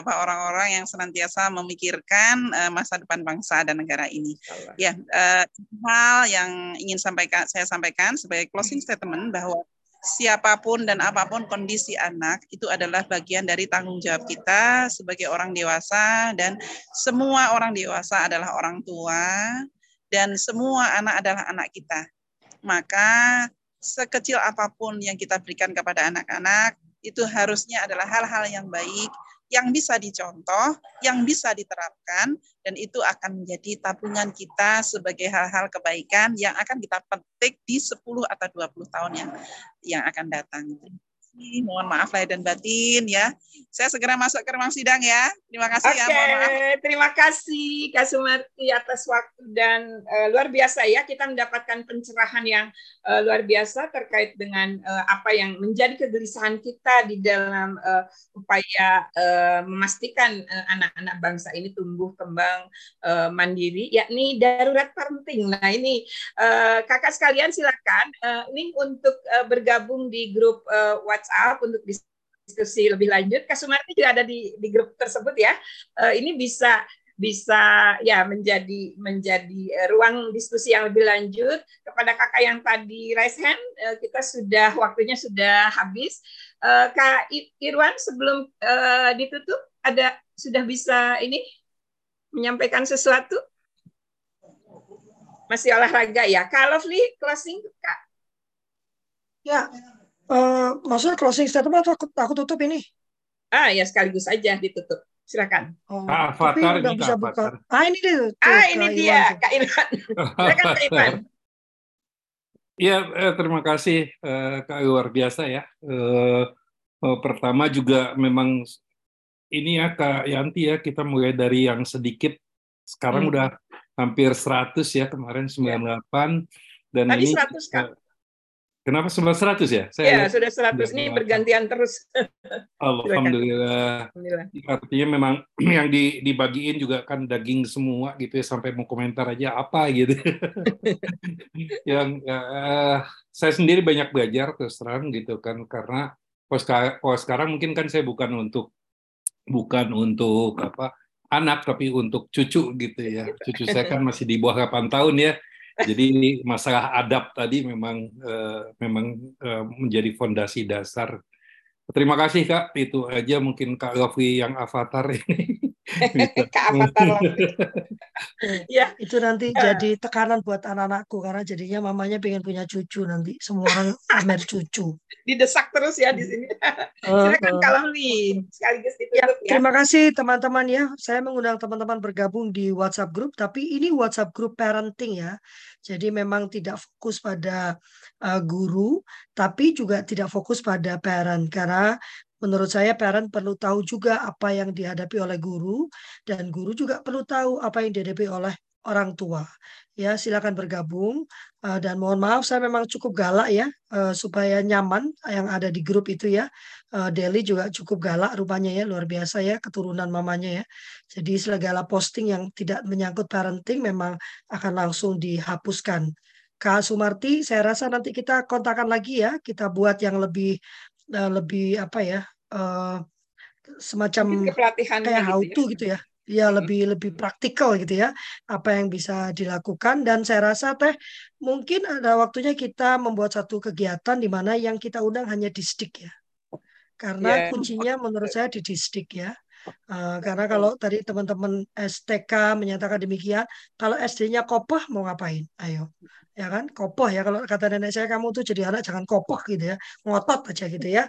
[SPEAKER 2] apa orang-orang yang senantiasa memikirkan uh, masa depan bangsa dan negara ini. Allah. Ya, uh, hal yang ingin sampaikan saya sampaikan sebagai closing statement bahwa siapa pun dan apa pun kondisi anak itu adalah bagian dari tanggung jawab kita sebagai orang dewasa dan semua orang dewasa adalah orang tua dan semua anak adalah anak kita. Maka sekecil apa pun yang kita berikan kepada anak-anak itu harusnya adalah hal-hal yang baik yang bisa dicontoh, yang bisa diterapkan, dan itu akan menjadi tabungan kita sebagai hal-hal kebaikan yang akan kita petik di 10 atau 20 tahun yang, yang akan datang kasih. Mohon maaf lahir dan batin ya. Saya segera masuk ke ruang sidang ya. Terima kasih
[SPEAKER 1] okay.
[SPEAKER 2] ya. Mohon maaf.
[SPEAKER 1] Terima kasih Kak Sumarti atas waktu dan uh, luar biasa ya kita mendapatkan pencerahan yang uh, luar biasa terkait dengan uh, apa yang menjadi kegelisahan kita di dalam uh, upaya uh, memastikan anak-anak uh, bangsa ini tumbuh kembang uh, mandiri yakni darurat parenting. Nah, ini uh, Kakak sekalian silakan uh, ini untuk uh, bergabung di grup uh, WhatsApp untuk diskusi lebih lanjut. Kak Sumarti juga ada di, di grup tersebut ya. Uh, ini bisa bisa ya menjadi menjadi uh, ruang diskusi yang lebih lanjut. Kepada kakak yang tadi raise hand uh, kita sudah waktunya sudah habis. Uh, kak Irwan sebelum uh, ditutup ada sudah bisa ini menyampaikan sesuatu? Masih olahraga ya? Kak Lovely closing kak.
[SPEAKER 3] Ya Uh, maksudnya closing statement atau aku, aku tutup ini?
[SPEAKER 1] Ah ya sekaligus aja ditutup. Silakan.
[SPEAKER 6] Oh, Kak Avatar ini bisa
[SPEAKER 3] buka. Ah ini dia.
[SPEAKER 1] Tuh, ah ini Kak dia Iwan. Kak Irwan. Silakan Kak Irwan.
[SPEAKER 6] Iya, eh, terima kasih eh, Kak luar biasa ya. Eh, eh, pertama juga memang ini ya Kak Yanti ya kita mulai dari yang sedikit sekarang hmm. udah hampir 100 ya kemarin 98 ya. dan
[SPEAKER 1] Tadi
[SPEAKER 6] ini
[SPEAKER 1] 100 Kak.
[SPEAKER 6] Kenapa sembilan seratus ya?
[SPEAKER 1] Saya ya, sudah seratus ini bergantian terus.
[SPEAKER 6] Alhamdulillah. Alhamdulillah. Artinya memang yang di, dibagiin juga kan daging semua gitu ya sampai mau komentar aja apa gitu. yang uh, saya sendiri banyak belajar terus terang gitu kan karena kalau sekarang mungkin kan saya bukan untuk bukan untuk apa anak tapi untuk cucu gitu ya. Cucu saya kan masih di bawah 8 tahun ya jadi masalah adab tadi memang uh, memang uh, menjadi fondasi dasar. Terima kasih Kak, itu aja mungkin Kak Lofi yang avatar ini.
[SPEAKER 1] Kak avatar
[SPEAKER 3] ya itu nanti uh. jadi tekanan buat anak-anakku karena jadinya mamanya pengen punya cucu nanti semua orang pamer cucu.
[SPEAKER 1] Didesak terus ya di sini. Silakan uh, Lofi sekaligus ditutup ya,
[SPEAKER 3] ya. Terima kasih teman-teman ya. Saya mengundang teman-teman bergabung di WhatsApp group, tapi ini WhatsApp group parenting ya. Jadi memang tidak fokus pada uh, guru, tapi juga tidak fokus pada parent karena menurut saya parent perlu tahu juga apa yang dihadapi oleh guru dan guru juga perlu tahu apa yang dihadapi oleh orang tua. Ya, silakan bergabung uh, dan mohon maaf saya memang cukup galak ya uh, supaya nyaman yang ada di grup itu ya. Uh, Deli juga cukup galak rupanya ya, luar biasa ya keturunan mamanya ya. Jadi segala posting yang tidak menyangkut parenting memang akan langsung dihapuskan. Kak Sumarti, saya rasa nanti kita kontakkan lagi ya, kita buat yang lebih lebih apa ya? Uh, semacam kayak how to gitu ya, gitu ya. Ya lebih lebih praktikal gitu ya apa yang bisa dilakukan. Dan saya rasa teh mungkin ada waktunya kita membuat satu kegiatan di mana yang kita undang hanya distik ya. Karena yeah. kuncinya menurut saya di distik ya. Uh, karena kalau tadi teman-teman STK menyatakan demikian, kalau SD-nya kopoh mau ngapain? Ayo, ya kan? Kopoh ya kalau kata nenek saya kamu tuh jadi anak jangan kopoh gitu ya, ngotot aja gitu ya.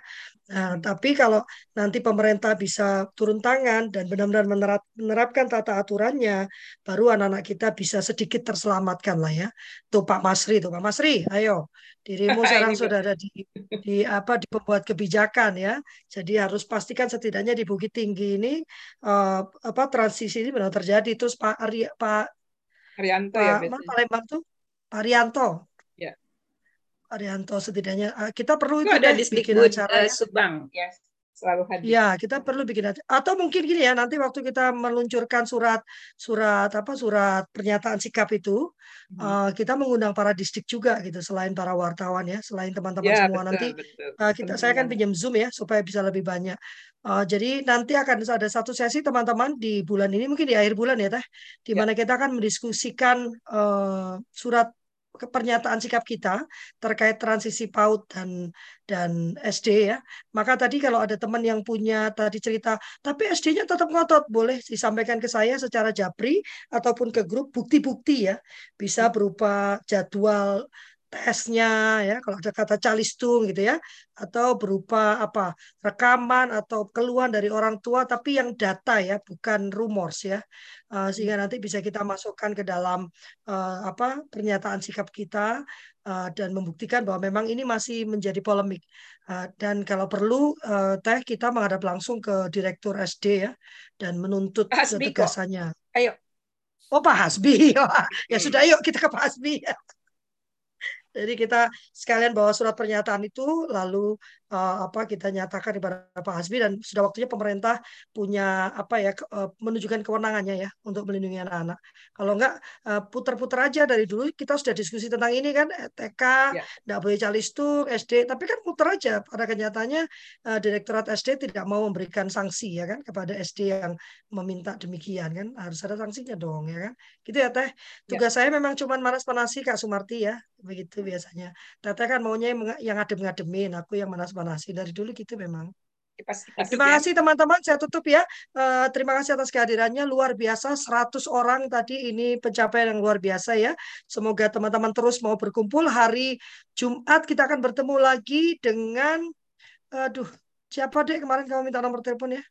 [SPEAKER 3] Nah, tapi kalau nanti pemerintah bisa turun tangan dan benar-benar menerap, menerapkan tata aturannya, baru anak-anak kita bisa sedikit terselamatkan lah ya. Tuh Pak Masri, tuh Pak Masri, ayo dirimu sekarang sudah ada di, di apa di pembuat kebijakan ya. Jadi harus pastikan setidaknya di Bukit Tinggi ini uh, apa transisi ini benar terjadi. Terus Pak Ari, Pak
[SPEAKER 1] Arianto
[SPEAKER 3] Pak,
[SPEAKER 1] ya
[SPEAKER 3] Palembang tuh Arianto.
[SPEAKER 1] Ya.
[SPEAKER 3] Arianto setidaknya uh, kita perlu
[SPEAKER 1] itu,
[SPEAKER 3] itu
[SPEAKER 1] ada
[SPEAKER 3] deh,
[SPEAKER 1] di
[SPEAKER 3] bikin
[SPEAKER 1] uh,
[SPEAKER 3] acara ya.
[SPEAKER 1] Subang ya selalu hadir.
[SPEAKER 3] Ya, kita perlu bikin acara. Atau mungkin gini ya, nanti waktu kita meluncurkan surat surat apa surat pernyataan sikap itu, hmm. uh, kita mengundang para distrik juga gitu, selain para wartawan ya, selain teman-teman
[SPEAKER 1] ya,
[SPEAKER 3] semua
[SPEAKER 1] betul,
[SPEAKER 3] nanti
[SPEAKER 1] betul.
[SPEAKER 3] Uh, kita saya kan pinjam Zoom ya supaya bisa lebih banyak. Uh, jadi nanti akan ada satu sesi teman-teman di bulan ini mungkin di akhir bulan ya teh, di
[SPEAKER 1] ya.
[SPEAKER 3] mana ya. kita akan mendiskusikan uh, surat pernyataan sikap kita terkait transisi PAUD dan dan SD ya. Maka tadi kalau ada teman yang punya tadi cerita, tapi SD-nya tetap ngotot, boleh disampaikan ke saya secara japri ataupun ke grup bukti-bukti ya. Bisa berupa jadwal tesnya ya kalau ada kata calistung gitu ya atau berupa apa rekaman atau keluhan dari orang tua tapi yang data ya bukan rumors ya uh, sehingga nanti bisa kita masukkan ke dalam uh, apa pernyataan sikap kita uh, dan membuktikan bahwa memang ini masih menjadi polemik uh, dan kalau perlu uh, teh kita menghadap langsung ke direktur SD ya dan menuntut ketegasannya.
[SPEAKER 1] Ayo.
[SPEAKER 3] Oh Pak Hasbi, ya sudah yuk kita ke Pak Hasbi. Jadi kita sekalian bawa surat pernyataan itu lalu uh, apa kita nyatakan kepada Pak Hasbi dan sudah waktunya pemerintah punya apa ya uh, menunjukkan kewenangannya ya untuk melindungi anak-anak. Kalau enggak uh, putar-putar aja dari dulu kita sudah diskusi tentang ini kan TK ya. enggak boleh calistung SD tapi kan putar aja pada kenyataannya uh, Direktorat SD tidak mau memberikan sanksi ya kan kepada SD yang meminta demikian kan harus ada sanksinya dong ya kan. Gitu ya Teh. Tugas ya. saya memang cuma manas-manasi Kak Sumarti ya begitu biasanya. Teteh kan maunya yang ngadem-ngademin, aku yang manas-manasi dari dulu gitu memang. Terima kasih teman-teman, saya tutup ya. Uh, terima kasih atas kehadirannya, luar biasa. 100 orang tadi ini pencapaian yang luar biasa ya. Semoga teman-teman terus mau berkumpul. Hari Jumat kita akan bertemu lagi dengan, aduh, siapa deh kemarin kamu minta nomor telepon ya?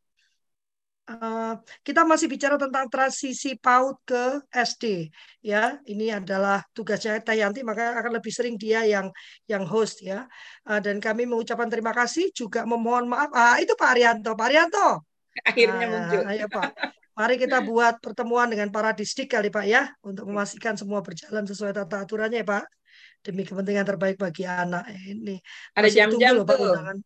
[SPEAKER 3] Uh, kita masih bicara tentang transisi PAUD ke SD ya ini adalah tugasnya Tayanti maka akan lebih sering dia yang yang host ya. Uh, dan kami mengucapkan terima kasih juga memohon maaf. Ah itu Pak Arianto. Pak Arianto!
[SPEAKER 1] Akhirnya uh, muncul.
[SPEAKER 3] ayo Pak. Mari kita buat pertemuan dengan para distrik kali Pak ya untuk memastikan semua berjalan sesuai tata aturannya ya Pak. Demi kepentingan terbaik bagi anak ini.
[SPEAKER 1] Ada jam-jam tuh Pak undangan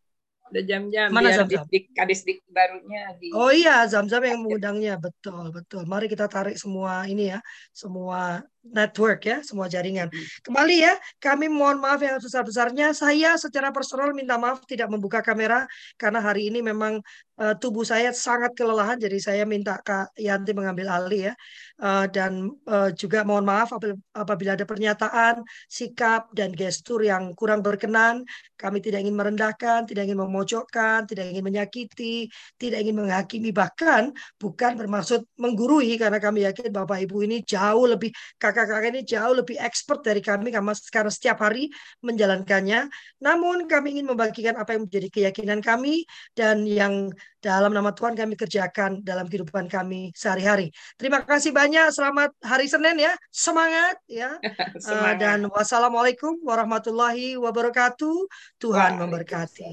[SPEAKER 1] udah jam-jam
[SPEAKER 3] Mana
[SPEAKER 1] biar
[SPEAKER 3] Zam -zam?
[SPEAKER 1] distrik kadisdik barunya di
[SPEAKER 3] Oh iya, Zam-Zam yang mengundangnya betul betul. Mari kita tarik semua ini ya, semua network ya, semua jaringan. Kembali ya, kami mohon maaf yang sebesar-besarnya. Saya secara personal minta maaf tidak membuka kamera karena hari ini memang uh, tubuh saya sangat kelelahan, jadi saya minta Kak Yanti mengambil alih ya. Uh, dan uh, juga mohon maaf apabila ada pernyataan, sikap dan gestur yang kurang berkenan. Kami tidak ingin merendahkan, tidak ingin memojokkan, tidak ingin menyakiti, tidak ingin menghakimi bahkan bukan bermaksud menggurui karena kami yakin Bapak Ibu ini jauh lebih kakak-kakak ini jauh lebih expert dari kami karena setiap hari menjalankannya. Namun kami ingin membagikan apa yang menjadi keyakinan kami dan yang dalam nama Tuhan kami kerjakan dalam kehidupan kami sehari-hari. Terima kasih banyak. Selamat hari Senin ya. Semangat ya. Semangat. Dan wassalamualaikum warahmatullahi wabarakatuh. Tuhan memberkati.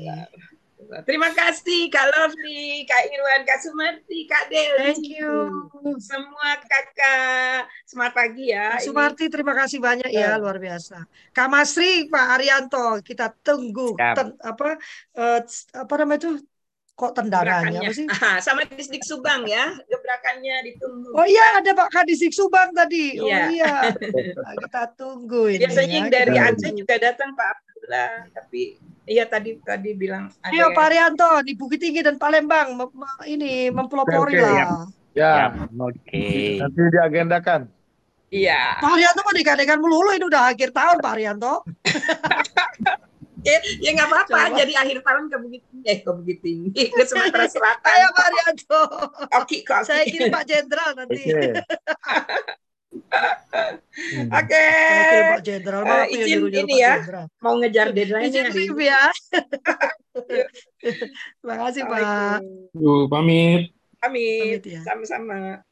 [SPEAKER 1] Terima kasih Kak Lovely, Kak Irwan, Kak Sumarti, Kak Del.
[SPEAKER 3] Thank you.
[SPEAKER 1] Semua kakak. Semangat pagi ya.
[SPEAKER 3] Kak Sumarti terima kasih banyak ya, luar biasa. Kak Masri, Pak Arianto, kita tunggu ten, apa uh, apa namanya itu kok tendangannya apa sih?
[SPEAKER 1] sama Disdik Subang ya, gebrakannya ditunggu.
[SPEAKER 3] Oh iya ada Pak Kadisdik Subang tadi. Oh
[SPEAKER 1] iya.
[SPEAKER 3] iya. Nah, kita tunggu ini.
[SPEAKER 1] Biasanya
[SPEAKER 3] ya.
[SPEAKER 1] dari Aceh juga datang Pak Abdullah, tapi iya tadi tadi bilang ada
[SPEAKER 3] Ayo
[SPEAKER 1] yang-
[SPEAKER 3] Pak Arianto di Bukit Tinggi dan Palembang mem- ini mempelopori
[SPEAKER 7] Oke, oke,
[SPEAKER 3] lah.
[SPEAKER 7] Ya,
[SPEAKER 8] Oke.
[SPEAKER 7] nanti diagendakan.
[SPEAKER 1] Iya.
[SPEAKER 3] Pak Arianto mau digadekan melulu ini udah akhir tahun Pak Arianto.
[SPEAKER 1] ya ya nggak apa-apa. Jadi akhir tahun ke Bukit Tinggi, eh ke Bukit Tinggi, ke Sumatera Selatan.
[SPEAKER 3] Ayo Pak Rianto.
[SPEAKER 1] Oke, kok.
[SPEAKER 3] Saya kirim Pak Jenderal nanti.
[SPEAKER 7] Oke. Hmm.
[SPEAKER 1] Oke.
[SPEAKER 3] Kirim Pak Jenderal. Ya
[SPEAKER 1] izin
[SPEAKER 3] nyuruh-nyuruh
[SPEAKER 1] ini
[SPEAKER 3] Pak
[SPEAKER 1] ya.
[SPEAKER 3] Jenderal.
[SPEAKER 1] Mau ngejar deadline
[SPEAKER 3] Izin
[SPEAKER 1] ini.
[SPEAKER 3] ya. Terima kasih Pak.
[SPEAKER 6] Yuk, pamit.
[SPEAKER 1] Pamit.
[SPEAKER 3] Pamit ya.
[SPEAKER 1] Sama-sama.